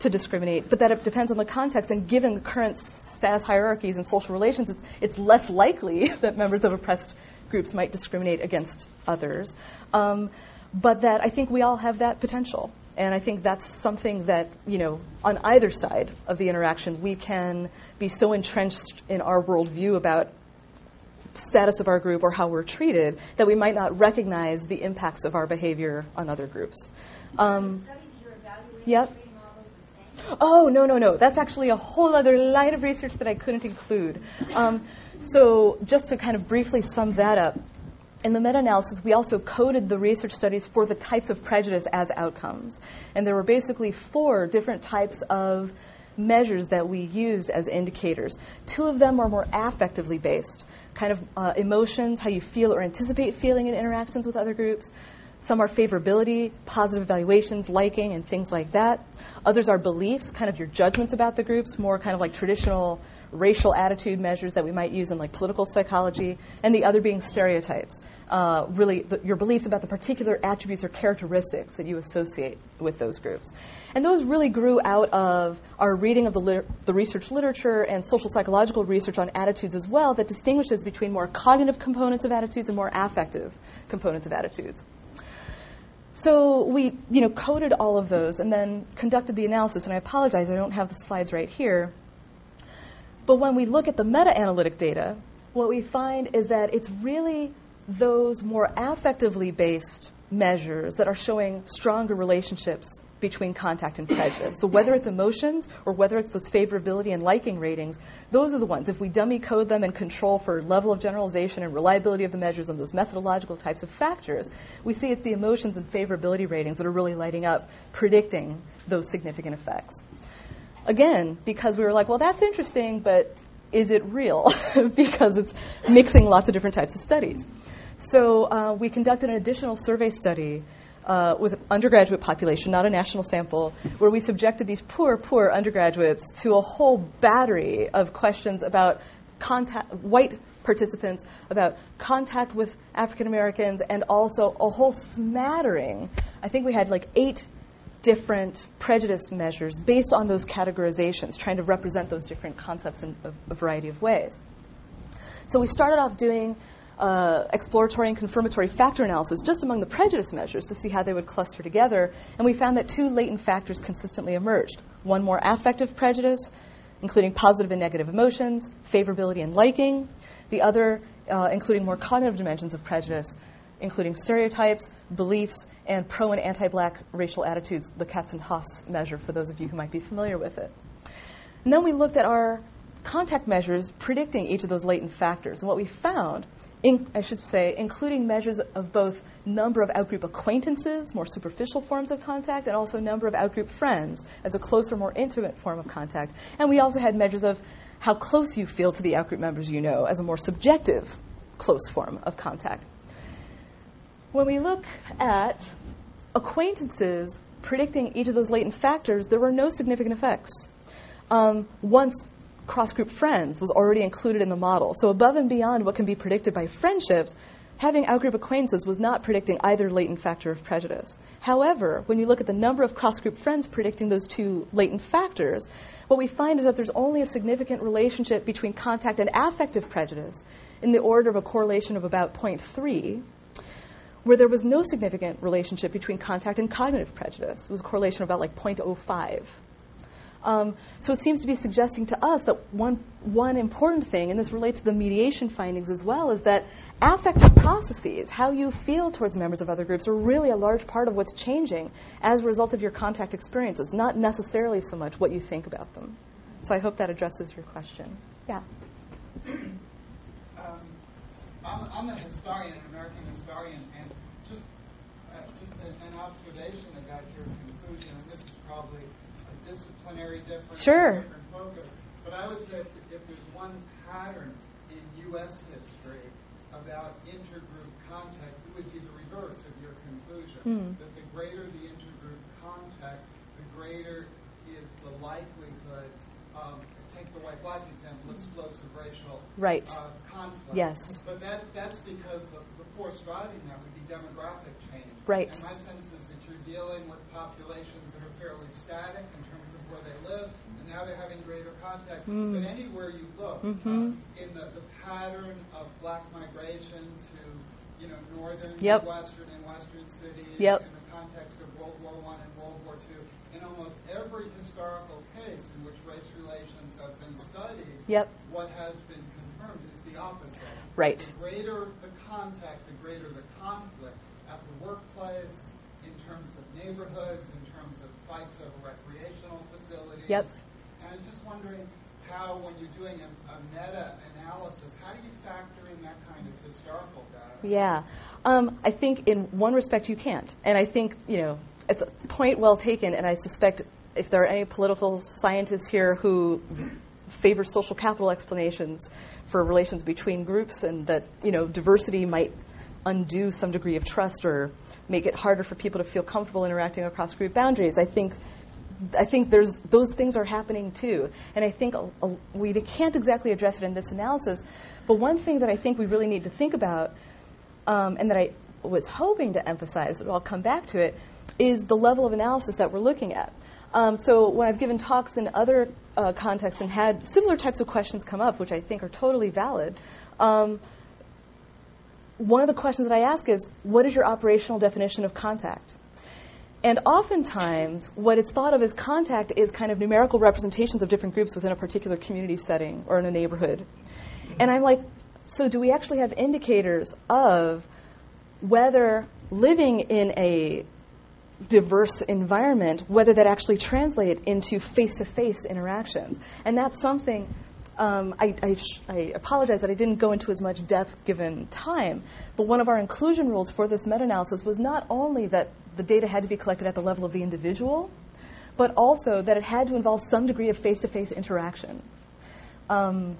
to discriminate, but that it depends on the context. And given the current status hierarchies and social relations, it's, it's less likely that members of oppressed groups might discriminate against others. Um, but that I think we all have that potential. And I think that's something that, you know, on either side of the interaction, we can be so entrenched in our worldview about status of our group or how we're treated that we might not recognize the impacts of our behavior on other groups. Um, Studies you're evaluating, yep. treating all those the same? Oh, no, no, no. That's actually a whole other line of research that I couldn't include. Um, so, just to kind of briefly sum that up, in the meta analysis, we also coded the research studies for the types of prejudice as outcomes. And there were basically four different types of measures that we used as indicators. Two of them are more affectively based, kind of uh, emotions, how you feel or anticipate feeling in interactions with other groups. Some are favorability, positive evaluations, liking, and things like that. Others are beliefs, kind of your judgments about the groups, more kind of like traditional racial attitude measures that we might use in like political psychology, and the other being stereotypes, uh, really the, your beliefs about the particular attributes or characteristics that you associate with those groups. And those really grew out of our reading of the, the research literature and social psychological research on attitudes as well that distinguishes between more cognitive components of attitudes and more affective components of attitudes. So we, you know, coded all of those and then conducted the analysis. And I apologize, I don't have the slides right here. But when we look at the meta-analytic data, what we find is that it's really those more affectively based measures that are showing stronger relationships between contact and prejudice. So whether it's emotions or whether it's those favorability and liking ratings, those are the ones. If we dummy code them and control for level of generalization and reliability of the measures and those methodological types of factors, we see it's the emotions and favorability ratings that are really lighting up, predicting those significant effects. Again, because we were like, well, that's interesting, but is it real? because it's mixing lots of different types of studies. So uh, we conducted an additional survey study uh, with an undergraduate population, not a national sample, where we subjected these poor, poor undergraduates to a whole battery of questions about contact, white participants, about contact with African Americans, and also a whole smattering. I think we had like eight different prejudice measures based on those categorizations, trying to represent those different concepts in a, a variety of ways. So we started off doing uh, exploratory and confirmatory factor analysis just among the prejudice measures to see how they would cluster together. And we found that two latent factors consistently emerged one more affective prejudice, including positive and negative emotions, favorability and liking, the other, uh, including more cognitive dimensions of prejudice, including stereotypes, beliefs, and pro and anti black racial attitudes, the Katz and Hass measure, for those of you who might be familiar with it. And then we looked at our contact measures predicting each of those latent factors. And what we found, in, I should say, including measures of both number of outgroup acquaintances, more superficial forms of contact, and also number of outgroup friends as a closer, more intimate form of contact. And we also had measures of how close you feel to the outgroup members you know as a more subjective, close form of contact. When we look at acquaintances predicting each of those latent factors, there were no significant effects. Um, once cross group friends was already included in the model. So, above and beyond what can be predicted by friendships, having outgroup acquaintances was not predicting either latent factor of prejudice. However, when you look at the number of cross group friends predicting those two latent factors, what we find is that there's only a significant relationship between contact and affective prejudice in the order of a correlation of about 0.3 where there was no significant relationship between contact and cognitive prejudice. It was a correlation of about like 0.05. Um, so it seems to be suggesting to us that one, one important thing, and this relates to the mediation findings as well, is that affective processes, how you feel towards members of other groups, are really a large part of what's changing as a result of your contact experiences, not necessarily so much what you think about them. So I hope that addresses your question. Yeah. Um, I'm, I'm, a historian, an American historian, and just, uh, just an observation about your conclusion, and this is probably disciplinary difference, sure. different focus. But I would say if, if there's one pattern in U.S. history about intergroup contact, it would be the reverse of your conclusion. Mm. That the greater the intergroup contact, the greater is the likelihood of, take the white black example, explosive racial right. uh, conflict. Yes. But that, that's because the force driving that would be demographic change. Right. And my sense is that you're dealing with populations that are fairly static in terms of where they live, and now they're having greater contact. Mm. But anywhere you look, mm-hmm. uh, in the, the pattern of black migration to you know northern, yep. western, and western cities, yep. in the context of World War One and World War Two, in almost every historical case in which race relations have been studied, yep. what has been confirmed is the opposite. Right. The greater the contact, the greater the conflict at the workplace, in terms of neighborhoods, in terms of fights over recreational facilities. Yep. And I was just wondering how, when you're doing a, a meta-analysis, how do you factor in that kind of historical data? Yeah. Um, I think in one respect you can't. And I think, you know, it's a point well taken, and I suspect if there are any political scientists here who favor social capital explanations for relations between groups and that, you know, diversity might undo some degree of trust or make it harder for people to feel comfortable interacting across group boundaries. I think I think there's those things are happening too, and I think a, a, we can't exactly address it in this analysis. But one thing that I think we really need to think about, um, and that I was hoping to emphasize, but I'll come back to it, is the level of analysis that we're looking at. Um, so when I've given talks in other uh, contexts and had similar types of questions come up, which I think are totally valid. Um, one of the questions that I ask is, what is your operational definition of contact? And oftentimes, what is thought of as contact is kind of numerical representations of different groups within a particular community setting or in a neighborhood. And I'm like, so do we actually have indicators of whether living in a diverse environment, whether that actually translates into face-to-face interactions? And that's something um, I, I, I, apologize that I didn't go into as much depth given time, but one of our inclusion rules for this meta analysis was not only that the data had to be collected at the level of the individual, but also that it had to involve some degree of face to face interaction. Um,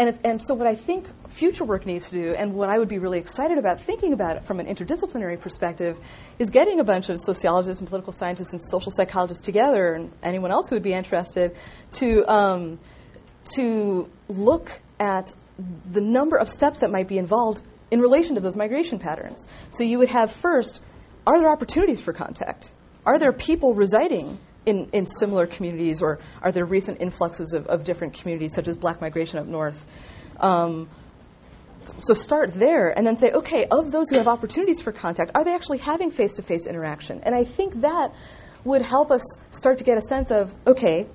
and, and, so, what I think future work needs to do, and what I would be really excited about thinking about it from an interdisciplinary perspective, is getting a bunch of sociologists and political scientists and social psychologists together, and anyone else who would be interested, to um, to look at the number of steps that might be involved in relation to those migration patterns. So you would have first, are there opportunities for contact? Are there people residing in, in similar communities, or are there recent influxes of, of different communities, such as black migration up north? Um, so start there and then say, okay, of those who have opportunities for contact, are they actually having face to face interaction? And I think that would help us start to get a sense of, okay,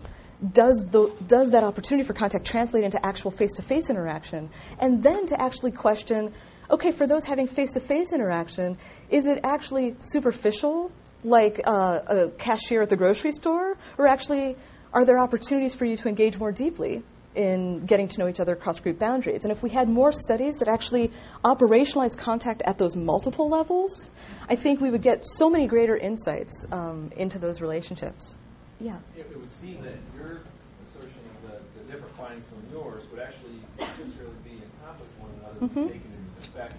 does, the, does that opportunity for contact translate into actual face to face interaction? And then to actually question, okay, for those having face to face interaction, is it actually superficial, like uh, a cashier at the grocery store, or actually are there opportunities for you to engage more deeply? in getting to know each other across group boundaries. And if we had more studies that actually operationalize contact at those multiple levels, I think we would get so many greater insights um, into those relationships. Yeah. It, it would seem that your assertion of the, the different findings from yours would actually necessarily be in conflict with one another mm-hmm. taken into effect.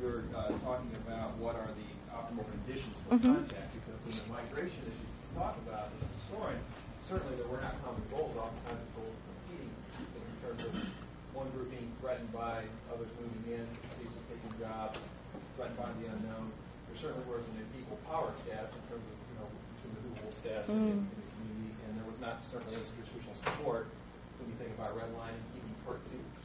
You're uh, talking about what are the optimal conditions for mm-hmm. contact, because in the migration as you talk about as a historian, certainly there were not common goals. Oftentimes goals were competing in terms of one group being threatened by others moving in, people taking jobs, threatened by the unknown. There certainly wasn't an equal power status in terms of you know between the will status mm. in, in, the community, and there was not certainly institutional support when you think about redlining, keeping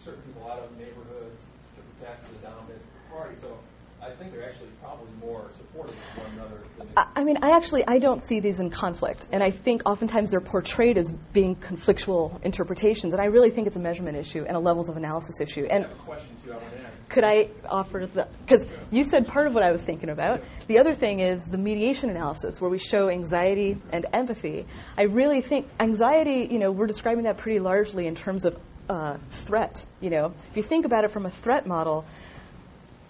certain people out of the neighborhood to protect the dominant party. So I think they're actually probably more supportive of one another. I, I mean, I actually I don't see these in conflict, and I think oftentimes they're portrayed as being conflictual interpretations, and I really think it's a measurement issue and a levels of analysis issue. And I. I want to ask. Could I offer the because you said part of what I was thinking about. The other thing is the mediation analysis, where we show anxiety and empathy. I really think anxiety. You know, we're describing that pretty largely in terms of uh, threat. You know, if you think about it from a threat model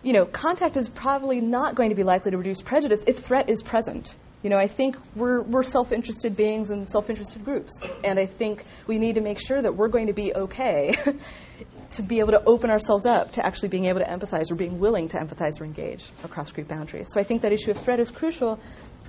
you know, contact is probably not going to be likely to reduce prejudice if threat is present. You know, I think we're, we're self interested beings and self interested groups. And I think we need to make sure that we're going to be okay to be able to open ourselves up to actually being able to empathize or being willing to empathize or engage across group boundaries. So I think that issue of threat is crucial.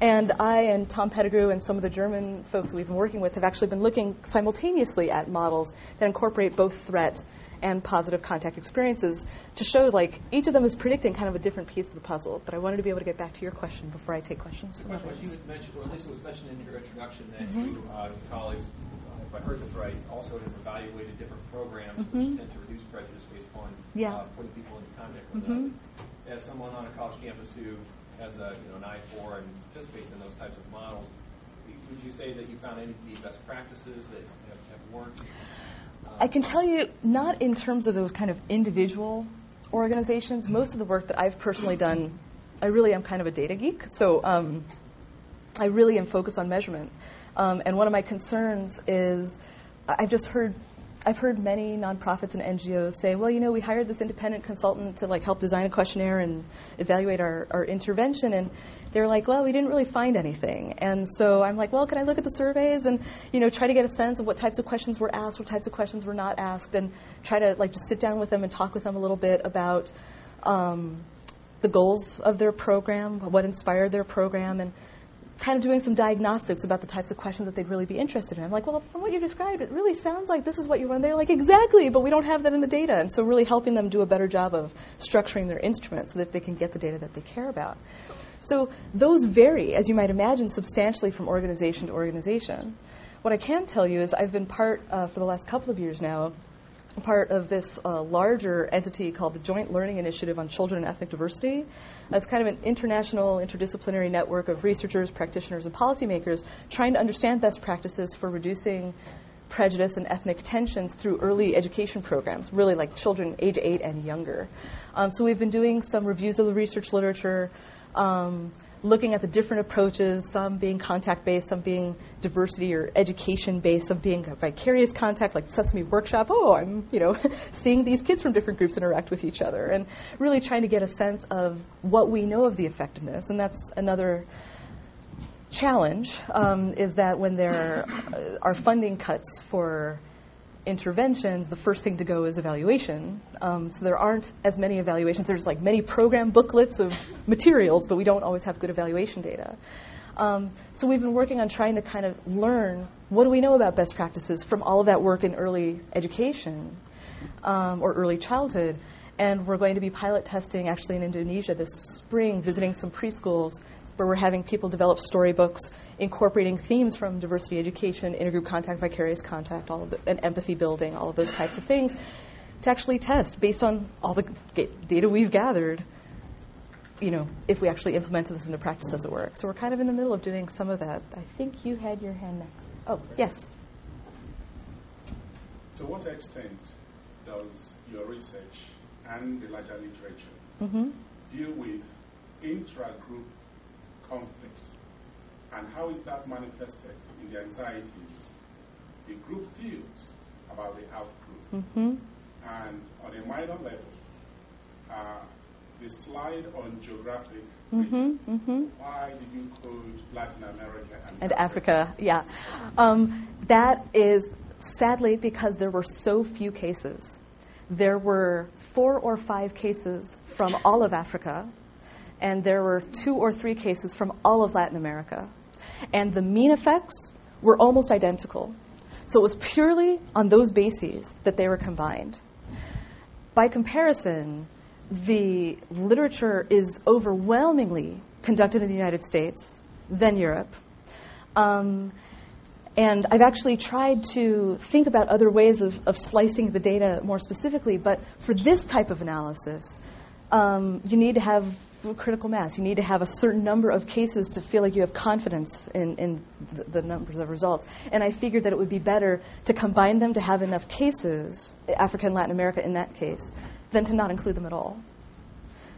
And I and Tom Pettigrew and some of the German folks that we've been working with have actually been looking simultaneously at models that incorporate both threat and positive contact experiences to show like each of them is predicting kind of a different piece of the puzzle. But I wanted to be able to get back to your question before I take questions from question others. You mentioned, or at least it was mentioned in your introduction that mm-hmm. you, uh, colleagues, uh, if I heard this right, also have evaluated different programs mm-hmm. which tend to reduce prejudice based upon yeah. uh, putting people into contact with mm-hmm. As someone on a college campus who has a you know an eye for and participates in those types of models, would you say that you found any of the best practices that have, have worked? I can tell you, not in terms of those kind of individual organizations. Most of the work that I've personally done, I really am kind of a data geek, so um, I really am focused on measurement. Um, and one of my concerns is I've just heard I've heard many nonprofits and NGOs say, well, you know, we hired this independent consultant to like help design a questionnaire and evaluate our, our intervention, and they're like, well, we didn't really find anything. And so I'm like, well, can I look at the surveys and you know try to get a sense of what types of questions were asked, what types of questions were not asked, and try to like just sit down with them and talk with them a little bit about um, the goals of their program, what inspired their program, and kind of doing some diagnostics about the types of questions that they'd really be interested in. I'm like, well, from what you described, it really sounds like this is what you want. They're like, exactly, but we don't have that in the data. And so really helping them do a better job of structuring their instruments so that they can get the data that they care about. So those vary, as you might imagine, substantially from organization to organization. What I can tell you is I've been part, uh, for the last couple of years now, part of this uh, larger entity called the Joint Learning Initiative on Children and Ethnic Diversity. It's kind of an international, interdisciplinary network of researchers, practitioners, and policymakers trying to understand best practices for reducing prejudice and ethnic tensions through early education programs, really like children age eight and younger. Um, so we've been doing some reviews of the research literature. Um, looking at the different approaches, some being contact based, some being diversity or education based, some being vicarious contact, like Sesame Workshop. Oh, I'm you know seeing these kids from different groups interact with each other, and really trying to get a sense of what we know of the effectiveness. And that's another challenge um, is that when there are funding cuts for interventions, the first thing to go is evaluation. Um, so there aren't as many evaluations. There's like many program booklets of materials, but we don't always have good evaluation data. Um, so we've been working on trying to kind of learn what do we know about best practices from all of that work in early education um, or early childhood. And we're going to be pilot testing actually in Indonesia this spring, visiting some preschools where we're having people develop storybooks incorporating themes from diversity education, intergroup contact, vicarious contact, all of the, and empathy building, all of those types of things, to actually test based on all the data we've gathered. You know, if we actually implemented this into practice, does it work? So we're kind of in the middle of doing some of that. I think you had your hand next. Oh, yes. To what extent does your research and the larger literature Mm-hmm. deal with intra-group conflict? And how is that manifested in the anxieties the group feels about the out-group? Mm-hmm. And on a minor level, uh, the slide on geographic Mm-hmm. Mm-hmm. why did you code Latin America and, and Africa. Yeah, um, that is sadly because there were so few cases. There were four or five cases from all of Africa, and there were two or three cases from all of Latin America, and the mean effects were almost identical. So it was purely on those bases that they were combined. By comparison, the literature is overwhelmingly conducted in the United States, then Europe. Um, and I've actually tried to think about other ways of, of slicing the data more specifically, but for this type of analysis, um, you need to have critical mass. You need to have a certain number of cases to feel like you have confidence in, in the, the numbers of results. And I figured that it would be better to combine them to have enough cases, Africa and Latin America in that case, than to not include them at all.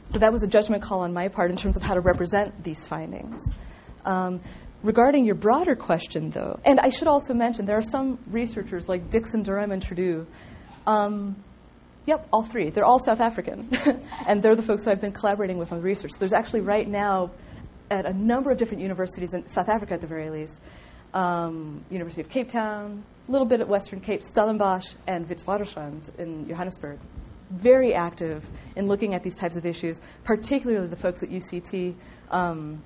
So that was a judgment call on my part in terms of how to represent these findings. Um, regarding your broader question, though, and I should also mention there are some researchers like Dixon, Durrheim, and Tredoux. Um, yep, all three. They're all South African, and they're the folks that I've been collaborating with on the research. There's actually right now at a number of different universities in South Africa, at the very least, um, University of Cape Town, a little bit at Western Cape, Stellenbosch, and Witwatersrand in Johannesburg. Very active in looking at these types of issues, particularly the folks at UCT, um,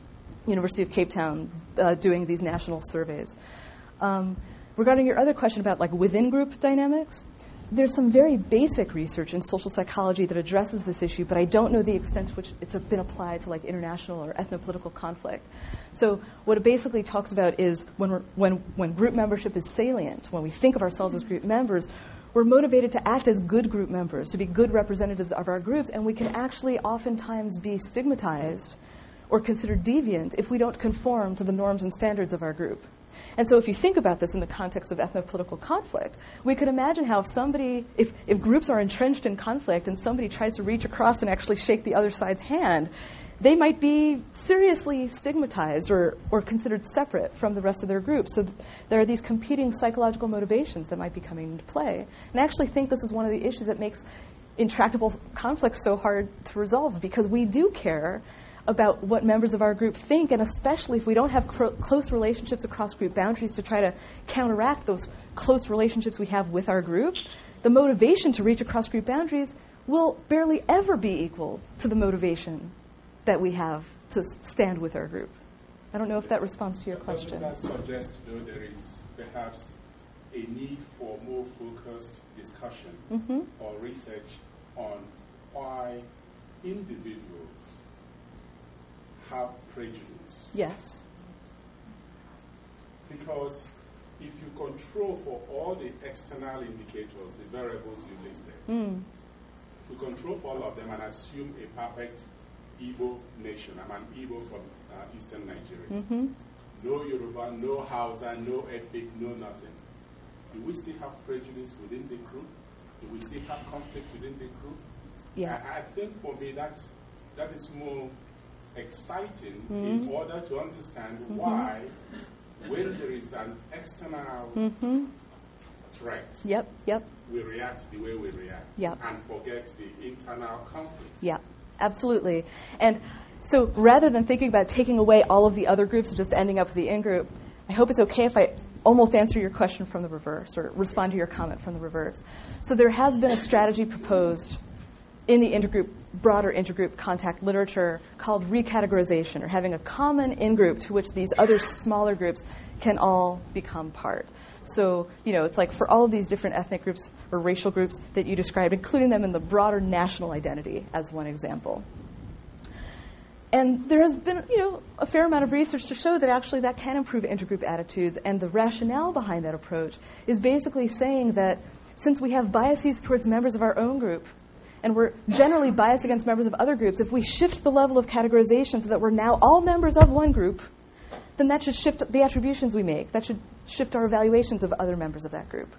University of Cape Town, uh, doing these national surveys. Um, regarding your other question about like within group dynamics, there's some very basic research in social psychology that addresses this issue, but I don't know the extent to which it's been applied to like international or ethnopolitical conflict. So what it basically talks about is when when when group membership is salient, when we think of ourselves as group members, we're motivated to act as good group members, to be good representatives of our groups, and we can actually oftentimes be stigmatized or considered deviant if we don't conform to the norms and standards of our group. And so if you think about this in the context of ethno-political conflict, we could imagine how if somebody, if, if groups are entrenched in conflict and somebody tries to reach across and actually shake the other side's hand, they might be seriously stigmatized or, or considered separate from the rest of their group. So th- there are these competing psychological motivations that might be coming into play. And I actually think this is one of the issues that makes intractable conflicts so hard to resolve because we do care about what members of our group think, and especially if we don't have cr- close relationships across group boundaries to try to counteract those close relationships we have with our group, the motivation to reach across group boundaries will barely ever be equal to the motivation that we have to stand with our group. I don't know if that responds to your question. That suggest, though, there is perhaps a need for more focused discussion hmm or research on why individuals have prejudice? Yes. Because if you control for all the external indicators, the variables you listed, Mm. if you control for all of them and assume a perfect Igbo nation, I'm an Igbo from uh, eastern Nigeria, hmm no Yoruba, no Hausa, no ethnic, no nothing. Do we still have prejudice within the group? Do we still have conflict within the group? Yeah. I, I think for me that's, that is more exciting Mhm. in order to understand Mhm. why, when there is an external hmm threat, Yep. Yep. we react the way we react Yep. and forget the internal conflict. Yeah, absolutely. And so rather than thinking about taking away all of the other groups and just ending up with the in group, I hope it's okay if I almost answer your question from the reverse or respond to your comment from the reverse. So there has been a strategy proposed in the intergroup, broader intergroup contact literature called recategorization or having a common in-group to which these other smaller groups can all become part. So, you know, it's like for all of these different ethnic groups or racial groups that you described, including them in the broader national identity as one example. And there has been, you know, a fair amount of research to show that actually that can improve intergroup attitudes. And the rationale behind that approach is basically saying that since we have biases towards members of our own group, and we're generally biased against members of other groups, if we shift the level of categorization so that we're now all members of one group, then that should shift the attributions we make. That should shift our evaluations of other members of that group.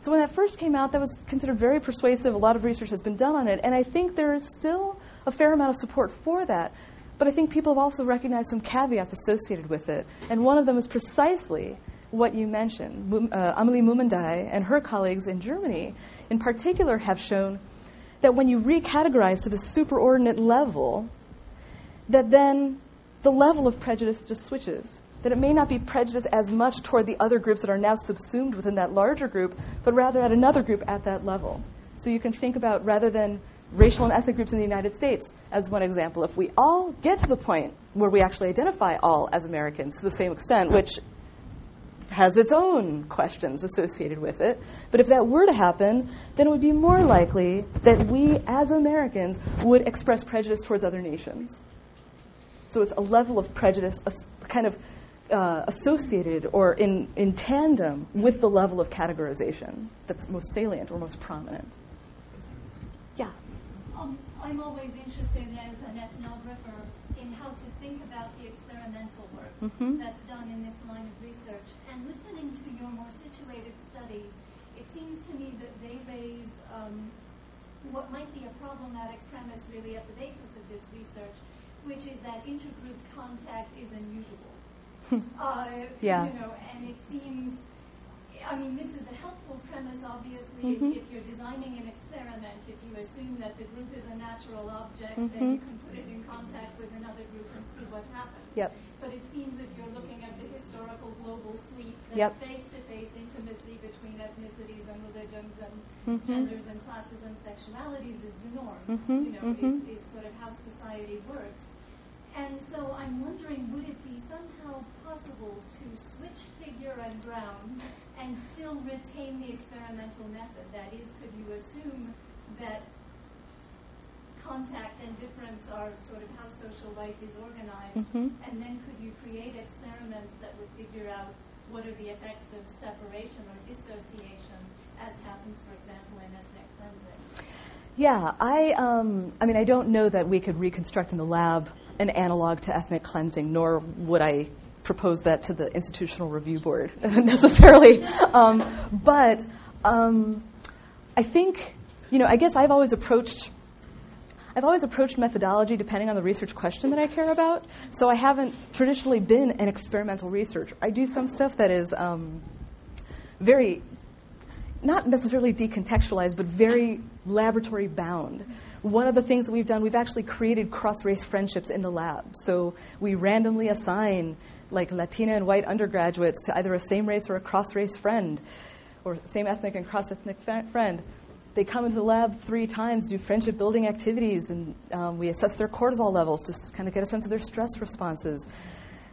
So when that first came out, that was considered very persuasive. A lot of research has been done on it, and I think there is still a fair amount of support for that. But I think people have also recognized some caveats associated with it, and one of them is precisely what you mentioned. Uh, Amelie Mummendey and her colleagues in Germany, in particular, have shown that when you recategorize to the superordinate level, that then the level of prejudice just switches. That it may not be prejudice as much toward the other groups that are now subsumed within that larger group, but rather at another group at that level. So you can think about rather than racial and ethnic groups in the United States as one example, if we all get to the point where we actually identify all as Americans to the same extent, which has its own questions associated with it. But if that were to happen, then it would be more likely that we as Americans would express prejudice towards other nations. So it's a level of prejudice, kind of uh, associated or in, in tandem with the level of categorization that's most salient or most prominent. Yeah. Um, I'm always interested as an ethnographer in how to think about the experimental work mm-hmm. that's done in this line of research. And listening to your more situated studies, it seems to me that they raise um, what might be a problematic premise really at the basis of this research, which is that intergroup contact is unusual. uh, yeah. You know, and it seems, I mean, this is a helpful premise, obviously, mm-hmm. if, if, you're designing an experiment. If you assume that the group is a natural object, mm-hmm. then you can put it in contact with another group and see what happens. Yep. But it seems if you're looking at the historical global sweep, that yep. face-to-face intimacy between ethnicities and religions and mm-hmm. genders and classes and sexualities is the norm. Mm-hmm. You know, mm-hmm. is, is sort of how society works. And so I'm wondering, would it be somehow possible to switch figure and ground and still retain the experimental method? That is, could you assume that contact and difference are sort of how social life is organized, mm-hmm. and then could you create experiments that would figure out what are the effects of separation or dissociation, as happens, for example, in ethnic cleansing? Yeah, I, um, I mean, I don't know that we could reconstruct in the lab an analog to ethnic cleansing, nor would I propose that to the institutional review board necessarily. Um, but um, I think, you know, I guess I've always approached. I've always approached methodology depending on the research question that I care about. So I haven't traditionally been an experimental researcher. I do some stuff that is um, very not necessarily decontextualized, but very laboratory bound. One of the things that we've done, we've actually created cross race friendships in the lab. So we randomly assign like Latina and white undergraduates to either a same race or a cross race friend, or same ethnic and cross ethnic friend. They come into the lab three times, do friendship building activities, and um, we assess their cortisol levels to kind of get a sense of their stress responses.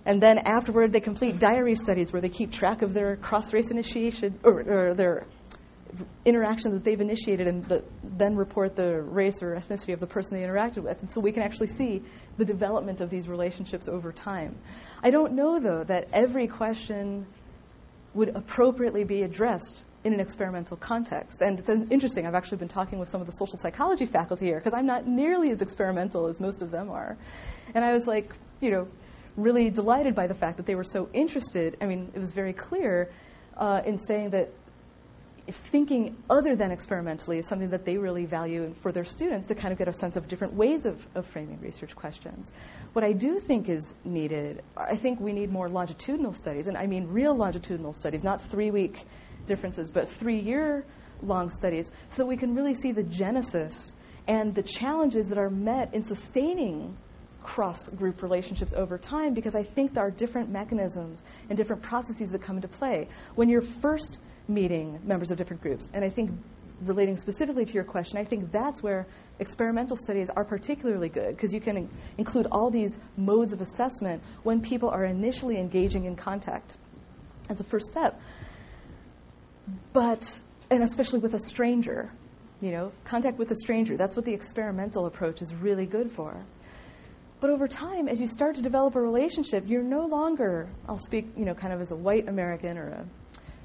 And then afterward, they complete diary studies where they keep track of their cross race initiation or, or their interactions that they've initiated and the, then report the race or ethnicity of the person they interacted with. And so we can actually see the development of these relationships over time. I don't know, though, that every question would appropriately be addressed in an experimental context. And it's interesting, I've actually been talking with some of the social psychology faculty here because I'm not nearly as experimental as most of them are. And I was like, you know, really delighted by the fact that they were so interested. I mean, it was very clear uh, in saying that thinking other than experimentally is something that they really value for their students to kind of get a sense of different ways of, of framing research questions. What I do think is needed, I think we need more longitudinal studies, and I mean real longitudinal studies, not three week differences, but three year long studies, so that we can really see the genesis and the challenges that are met in sustaining cross group relationships over time because I think there are different mechanisms and different processes that come into play. When you're first meeting members of different groups. And I think, relating specifically to your question, I think that's where experimental studies are particularly good because you can in- include all these modes of assessment when people are initially engaging in contact as a first step. But, and especially with a stranger, you know, contact with a stranger, that's what the experimental approach is really good for. But over time, as you start to develop a relationship, you're no longer, I'll speak, you know, kind of as a white American or a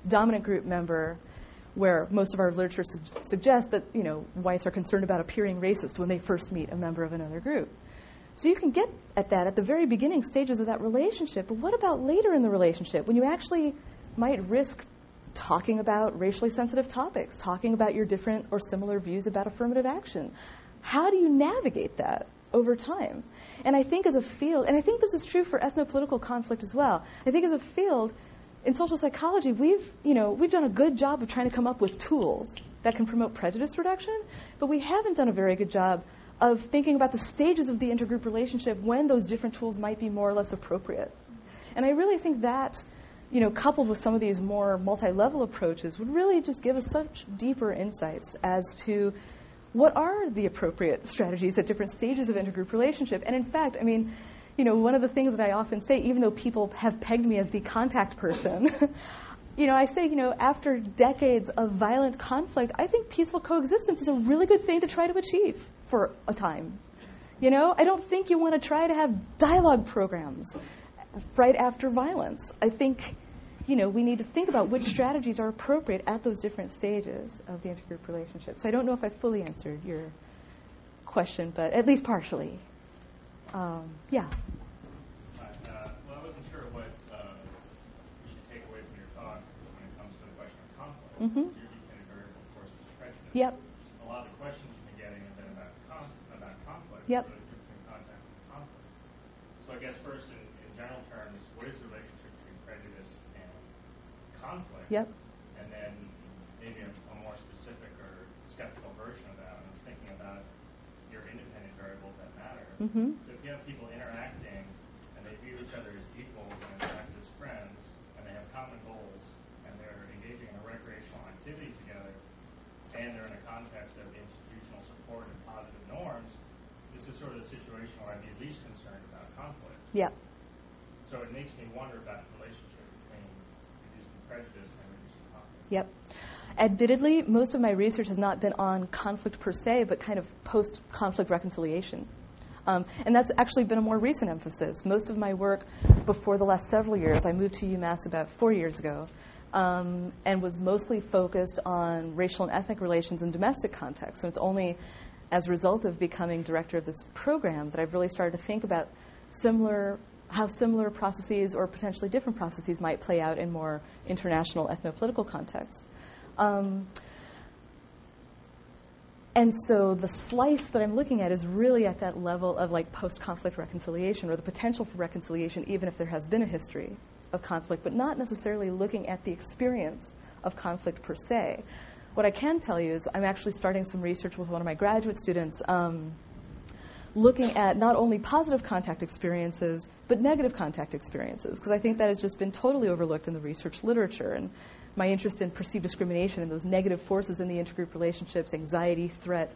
dominant group member, where most of our literature su- suggests that you know whites are concerned about appearing racist when they first meet a member of another group. So you can get at that at the very beginning stages of that relationship. But what about later in the relationship when you actually might risk talking about racially sensitive topics, talking about your different or similar views about affirmative action? How do you navigate that over time? And I think as a field, and I think this is true for ethnopolitical conflict as well. I think as a field, in social psychology, we've, you know, we've done a good job of trying to come up with tools that can promote prejudice reduction, but we haven't done a very good job of thinking about the stages of the intergroup relationship when those different tools might be more or less appropriate. And I really think that, you know, coupled with some of these more multi-level approaches would really just give us such deeper insights as to what are the appropriate strategies at different stages of intergroup relationship. And in fact, I mean, you know, one of the things that I often say, even though people have pegged me as the contact person, you know, I say, you know, after decades of violent conflict, I think peaceful coexistence is a really good thing to try to achieve for a time. You know, I don't think you want to try to have dialogue programs right after violence. I think, you know, we need to think about which strategies are appropriate at those different stages of the intergroup relationship. So I don't know if I fully answered your question, but at least partially. Um, yeah. Well, I wasn't sure what we should take away from your talk when it comes to the question of conflict. Mm-hmm. Your dependent variable, of course, is prejudice. Yep. A lot of the questions you've been getting have been about, con- about conflict. Yep. So the difference between contact and conflict. So I guess first, in, in general terms, what is the relationship between prejudice conflict? Yep. And then maybe a, a more specific or skeptical version of that. I was thinking about your independent variables that matter. Mm-hmm. So if you have people interacting and they view each other as equals and interact as friends and they have common goals and they're engaging in a recreational activity together and they're in a context of institutional support and positive norms, this is sort of the situation where I'd be least concerned about conflict. Yep. So it makes me wonder about the relationship between reducing prejudice. Yep. Admittedly, most of my research has not been on conflict per se, but kind of post conflict reconciliation. Um, and that's actually been a more recent emphasis. Most of my work before the last several years, I moved to UMass about four years ago, um, and was mostly focused on racial and ethnic relations in domestic contexts. And it's only as a result of becoming director of this program that I've really started to think about similar how similar processes or potentially different processes might play out in more international ethno-political contexts. Um, and so the slice that I'm looking at is really at that level of like post conflict reconciliation or the potential for reconciliation, even if there has been a history of conflict, but not necessarily looking at the experience of conflict per se. What I can tell you is I'm actually starting some research with one of my graduate students. Um, looking at not only positive contact experiences, but negative contact experiences, because I think that has just been totally overlooked in the research literature. And my interest in perceived discrimination and those negative forces in the intergroup relationships, anxiety, threat,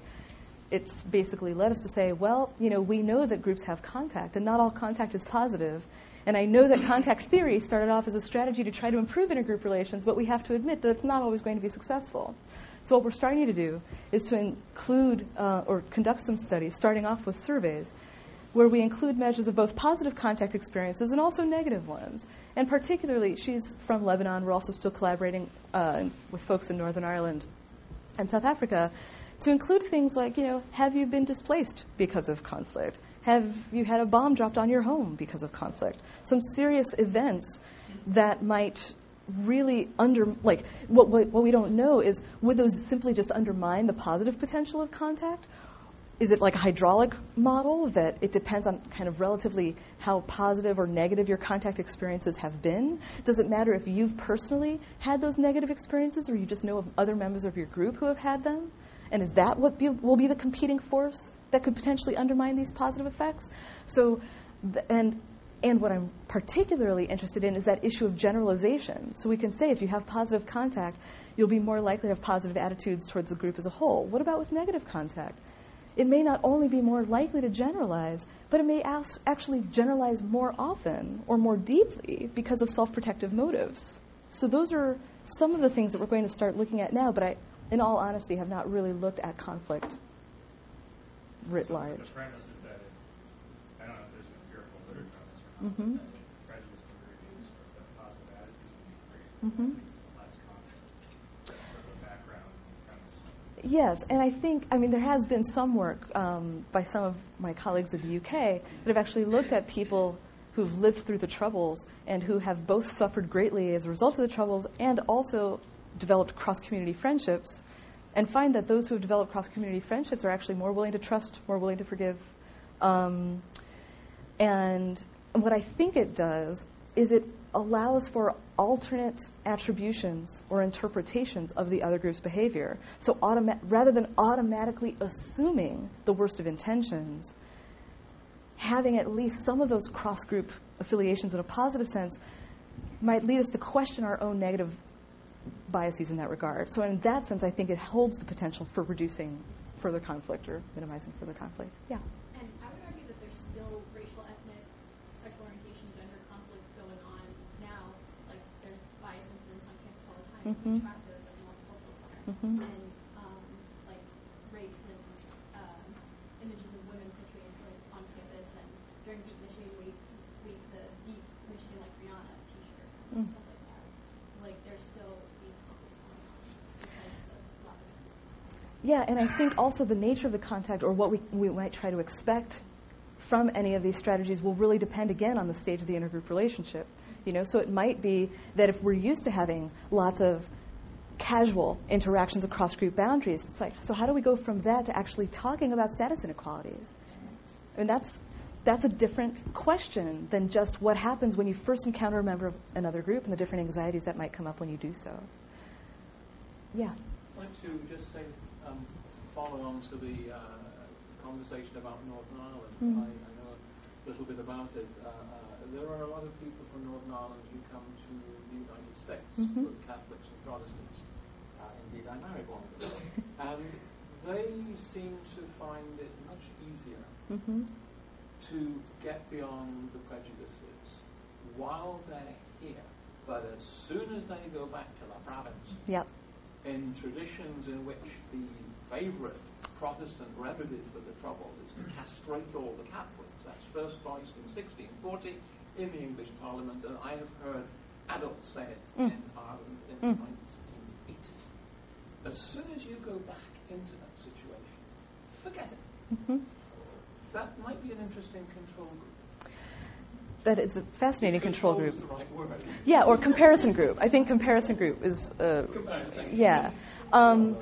it's basically led us to say, well, you know, we know that groups have contact, and not all contact is positive. And I know that contact theory started off as a strategy to try to improve intergroup relations, but we have to admit that it's not always going to be successful. So what we're starting to do is to include uh, or conduct some studies, starting off with surveys, where we include measures of both positive contact experiences and also negative ones. And particularly, she's from Lebanon. We're also still collaborating uh, with folks in Northern Ireland and South Africa to include things like, you know, have you been displaced because of conflict? Have you had a bomb dropped on your home because of conflict? Some serious events that might really under like what, what, what we don't know is would those simply just undermine the positive potential of contact is it like a hydraulic model that it depends on kind of relatively how positive or negative your contact experiences have been? Does it matter if you've personally had those negative experiences or you just know of other members of your group who have had them? And is that what be, will be the competing force that could potentially undermine these positive effects? So, and and what I'm particularly interested in is that issue of generalization. So we can say if you have positive contact, you'll be more likely to have positive attitudes towards the group as a whole. What about with negative contact? It may not only be more likely to generalize, but it may actually generalize more often or more deeply because of self protective motives. So those are some of the things that we're going to start looking at now, but I, in all honesty, have not really looked at conflict writ large. The premise is that it, I don't know if there's an empirical Mhm. Mhm. Of a Yes, and I think, I mean, there has been some work um, by some of my colleagues in the UK that have actually looked at people who've lived through the Troubles and who have both suffered greatly as a result of the Troubles and also developed cross community friendships, and find that those who have developed cross community friendships are actually more willing to trust, more willing to forgive. Um, and what I think it does is it allows for alternate attributions or interpretations of the other group's behavior. So automa- rather than automatically assuming the worst of intentions, having at least some of those cross group affiliations in a positive sense might lead us to question our own negative biases in that regard. So, in that sense, I think it holds the potential for reducing further conflict or minimizing further conflict. Yeah. And I would argue that there's still racial, ethnic, sexual orientation, gender conflict going on now. Like, there's bias incidents on Mhm. Mhm. Um, um, Mm. lack of Yeah, and I think also the nature of the contact or what we, we might try to expect from any of these strategies will really depend again on the stage of the intergroup relationship. You know, so it might be that if we're used to having lots of casual interactions across group boundaries, it's like, so how do we go from that to actually talking about status inequalities? I mean, that's that's a different question than just what happens when you first encounter a member of another group and the different anxieties that might come up when you do so. Yeah. I'd like to just say, um, follow on to the uh, conversation about Northern Ireland. Mm. I, I little bit about it. Uh, uh, there are a lot of people from Northern Ireland who come to the United States, Mhm. both Catholics and Protestants. Uh, indeed, I married one of them. and they seem to find it much easier Mm-hmm. to get beyond the prejudices while they're here. But as soon as they go back to the province, Yep. in traditions in which the favourite Protestant remedy for the Troubles is to castrate all the Catholics. That's first voiced in 1640 in the English Parliament, and I have heard adults say it Mm. in Ireland in the Mm. 1980s. As soon as you go back into that situation, forget it. Mm-hmm. That might be an interesting control group. That is a fascinating control group. is the right word. Yeah, or comparison group. I think comparison group is, uh, yeah. Um,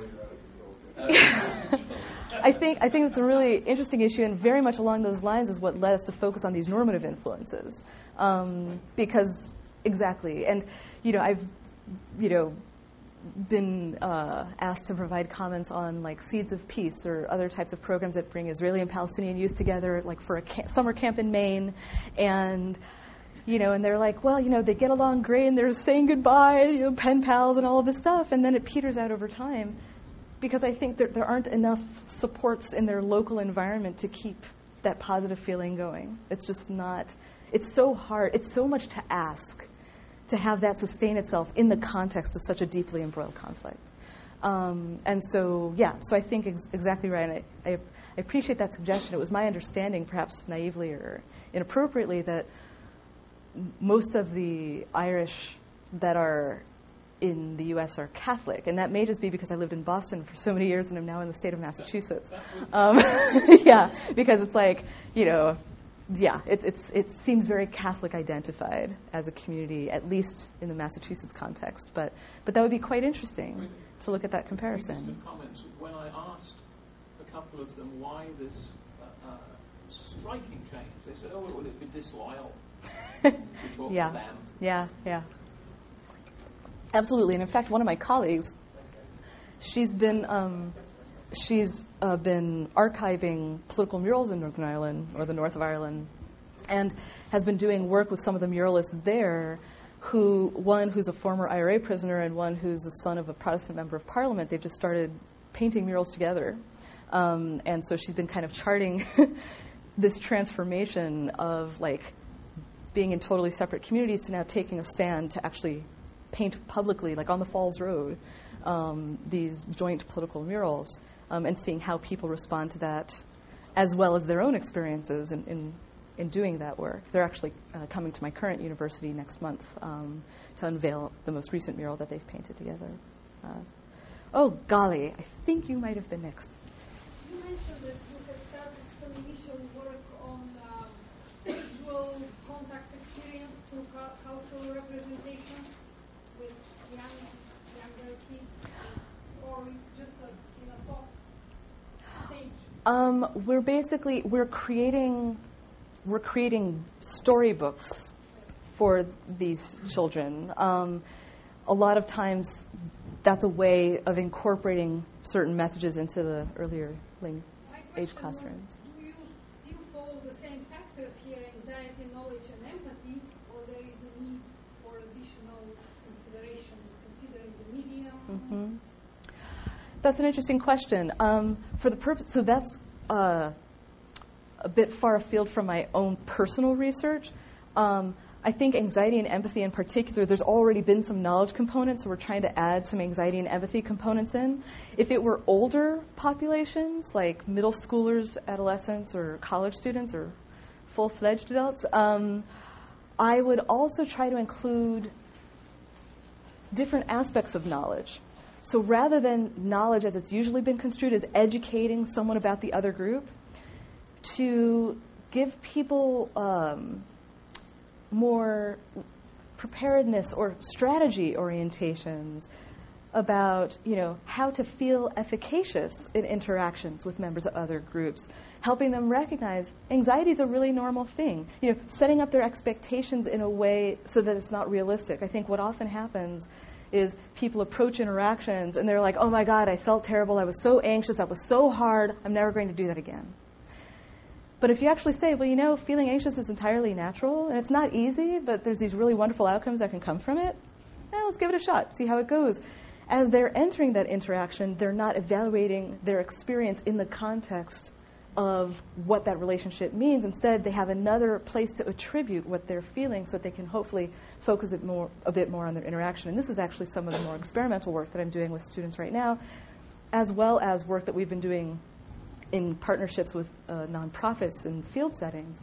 I think I think it's a really interesting issue, and very much along those lines is what led us to focus on these normative influences, um, because exactly, and you know I've you know been uh, asked to provide comments on like Seeds of Peace or other types of programs that bring Israeli and Palestinian youth together, like for a camp, summer camp in Maine, and you know, and they're like, well, you know, they get along great and they're saying goodbye, you know, pen pals and all of this stuff, and then it peters out over time because I think there aren't enough supports in their local environment to keep that positive feeling going. It's just not, it's so hard, it's so much to ask to have that sustain itself in the context of such a deeply embroiled conflict. Um, and so, yeah, so I think ex- exactly right. And I, I, I appreciate that suggestion. It was my understanding, perhaps naively or inappropriately, that most of the Irish that are in the U.S. are Catholic, and that may just be because I lived in Boston for so many years and I'm now in the state of Massachusetts. Um, yeah, because it's like, you know, yeah, it, it's, it seems very Catholic identified as a community, at least in the Massachusetts context. But, but that would be quite interesting to look at that comparison. Comments. When I asked a couple of them why this uh, uh, striking change, they said, "Oh, would it would be disloyal to talk yeah, to them?" yeah, yeah. Absolutely. And in fact, one of my colleagues, she's been um, she's uh, been archiving political murals in Northern Ireland or the north of Ireland, and has been doing work with some of the muralists there. Who one who's a former IRA prisoner and one who's the son of a Protestant member of Parliament. They've just started painting murals together, um, and so she's been kind of charting this transformation of like being in totally separate communities to now taking a stand to actually paint publicly, like on the Falls Road, um, these joint political murals, um, and seeing how people respond to that, as well as their own experiences in, in, in doing that work. They're actually uh, coming to my current university next month um, to unveil the most recent mural that they've painted together. Uh, Oh, golly, I think you might have been next. You mentioned that you have started some initial work on uh, visual contact experience through cultural representations with young, younger kids, or it's just a, in a thought stage? Um, we're basically we're creating we're creating storybooks for these children. Um, a lot of times, that's a way of incorporating certain messages into the earlier age classrooms. do you still follow the same factors here, anxiety, knowledge, and empathy, or there is a need for additional consideration, considering the medium? Mm-hmm. That's an interesting question. Um, for the purpose, so that's uh, a bit far afield from my own personal research. Um, I think anxiety and empathy in particular, there's already been some knowledge components, so we're trying to add some anxiety and empathy components in. If it were older populations, like middle schoolers, adolescents, or college students, or full fledged adults, um, I would also try to include different aspects of knowledge. So rather than knowledge as it's usually been construed as educating someone about the other group, to give people um, more preparedness or strategy orientations about you know how to feel efficacious in interactions with members of other groups helping them recognize anxiety is a really normal thing. You know setting up their expectations in a way so that it's not realistic. I think what often happens is people approach interactions and they're like oh my god i felt terrible. I was so anxious. That was so hard. I'm never going to do that again. But if you actually say, well, you know, feeling anxious is entirely natural and it's not easy, but there's these really wonderful outcomes that can come from it, eh, let's give it a shot, see how it goes. As they're entering that interaction, they're not evaluating their experience in the context of what that relationship means. Instead, they have another place to attribute what they're feeling so that they can hopefully focus it more, a bit more on their interaction. And this is actually some of the more experimental work that I'm doing with students right now, as well as work that we've been doing in partnerships with uh, nonprofits and field settings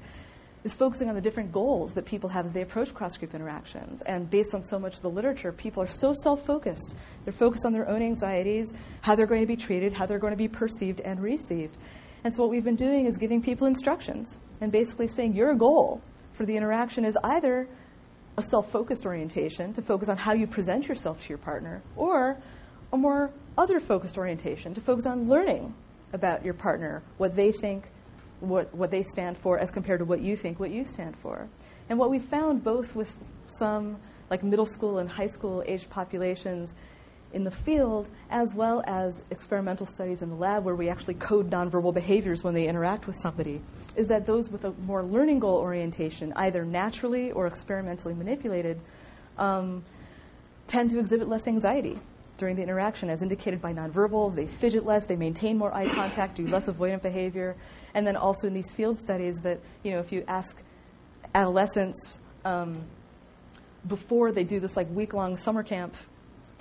is focusing on the different goals that people have as they approach cross group interactions. And based on so much of the literature, people are so self focused. They're focused on their own anxieties, how they're going to be treated, how they're going to be perceived and received. And so, what we've been doing is giving people instructions and basically saying your goal for the interaction is either a self focused orientation to focus on how you present yourself to your partner, or a more other focused orientation to focus on learning about your partner, what they think, what, what they stand for, as compared to what you think, what you stand for. And what we found both with some like middle school and high school aged populations in the field, as well as experimental studies in the lab where we actually code nonverbal behaviors when they interact with somebody, is that those with a more learning goal orientation, either naturally or experimentally manipulated, um, tend to exhibit less anxiety during the interaction, as indicated by nonverbals. They fidget less, they maintain more eye contact, do less avoidant behavior. And then also in these field studies, that you know, if you ask adolescents um, before they do this like week-long summer camp,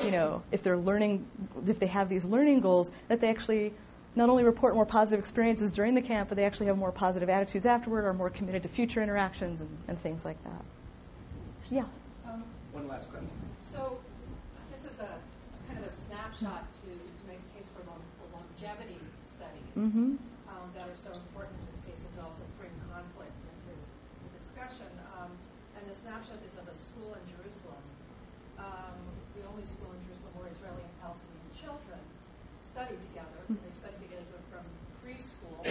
you know, if they're learning, if they have these learning goals, that they actually not only report more positive experiences during the camp, but they actually have more positive attitudes afterward, are more committed to future interactions and, and things like that. Yeah. Um, One last question. So this is a kind of a snapshot to, to make a case for, long, for longevity studies mm-hmm. um, that are so important in this case and to also bring conflict into the discussion. Um, and the snapshot is of a school in Jerusalem, um, the only school in Jerusalem where Israeli and Palestinian children study together. Mm-hmm. They study together from preschool,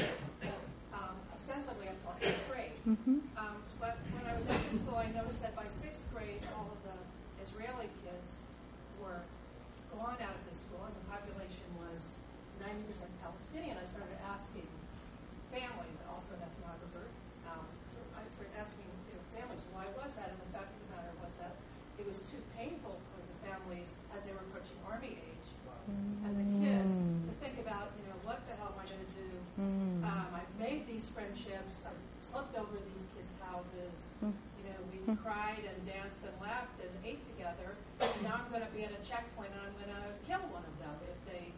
um, ostensibly until eighth grade. Mm-hmm. Um, but when I was at the school, I noticed that by sixth grade, all of the Israeli kids were gone out of the school and the population was 90% Palestinian, I started asking families, also an ethnographer, um, I started asking you know, families, why was that? And the fact of the matter was that it was too painful for the families as they were approaching army age mm. and the kids to think about, you know, what the hell am I going to do? Mm. Um, I've made these friendships. I've slept over these kids' houses. Mm. You know, we cried and danced and laughed and ate together. And now I'm going to be at a checkpoint and I'm going to kill one of them if they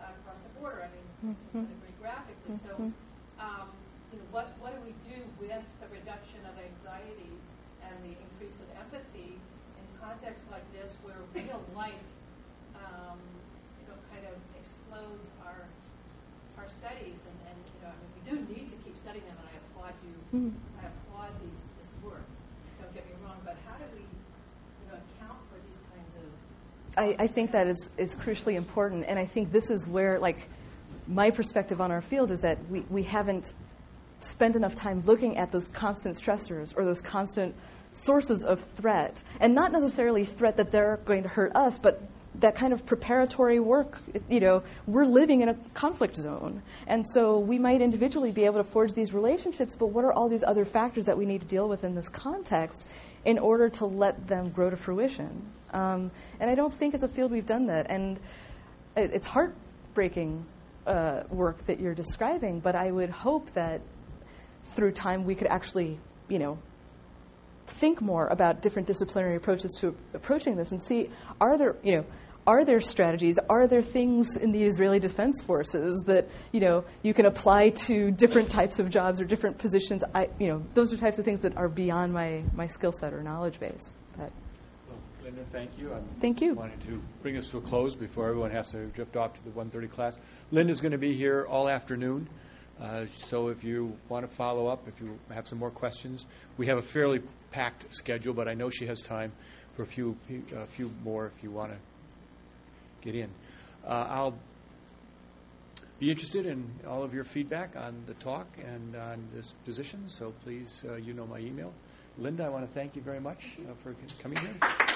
uh, cross the border. I mean, mm-hmm. to very graphically. So, mm-hmm. um, you know, what what do we do with the reduction of anxiety and the increase of empathy in contexts like this, where real life, um, you know, kind of explodes our our studies, and, and you know, I mean, we do need to keep studying them, and I applaud you. Mhm. I applaud these this work. Don't get me wrong, but how do we, you know, account for these kinds of I, I think that is, is crucially important, and I think this is where, like, my perspective on our field is that we, we haven't spent enough time looking at those constant stressors or those constant sources of threat, and not necessarily threat that they're going to hurt us, but that kind of preparatory work. You know, we're living in a conflict zone, and so we might individually be able to forge these relationships, but what are all these other factors that we need to deal with in this context in order to let them grow to fruition? Um, and I don't think as a field we've done that, and it, it's heartbreaking uh, work that you're describing, but I would hope that through time we could actually, you know, think more about different disciplinary approaches to approaching this and see are there, you know, are there strategies, are there things in the Israeli Defense Forces that, you know, you can apply to different types of jobs or different positions? I, you know, those are types of things that are beyond my, my skill set or knowledge base. But Linda, thank you. I'm Thank you. wanting to bring us to a close before everyone has to drift off to the 1:30 class. Linda's going to be here all afternoon, uh, so if you want to follow up, if you have some more questions, we have a fairly packed schedule, but I know she has time for a few a few more if you want to get in. Uh, I'll be interested in all of your feedback on the talk and on this position, so please, uh, you know my email. Linda, I want to thank you very much uh, for coming here.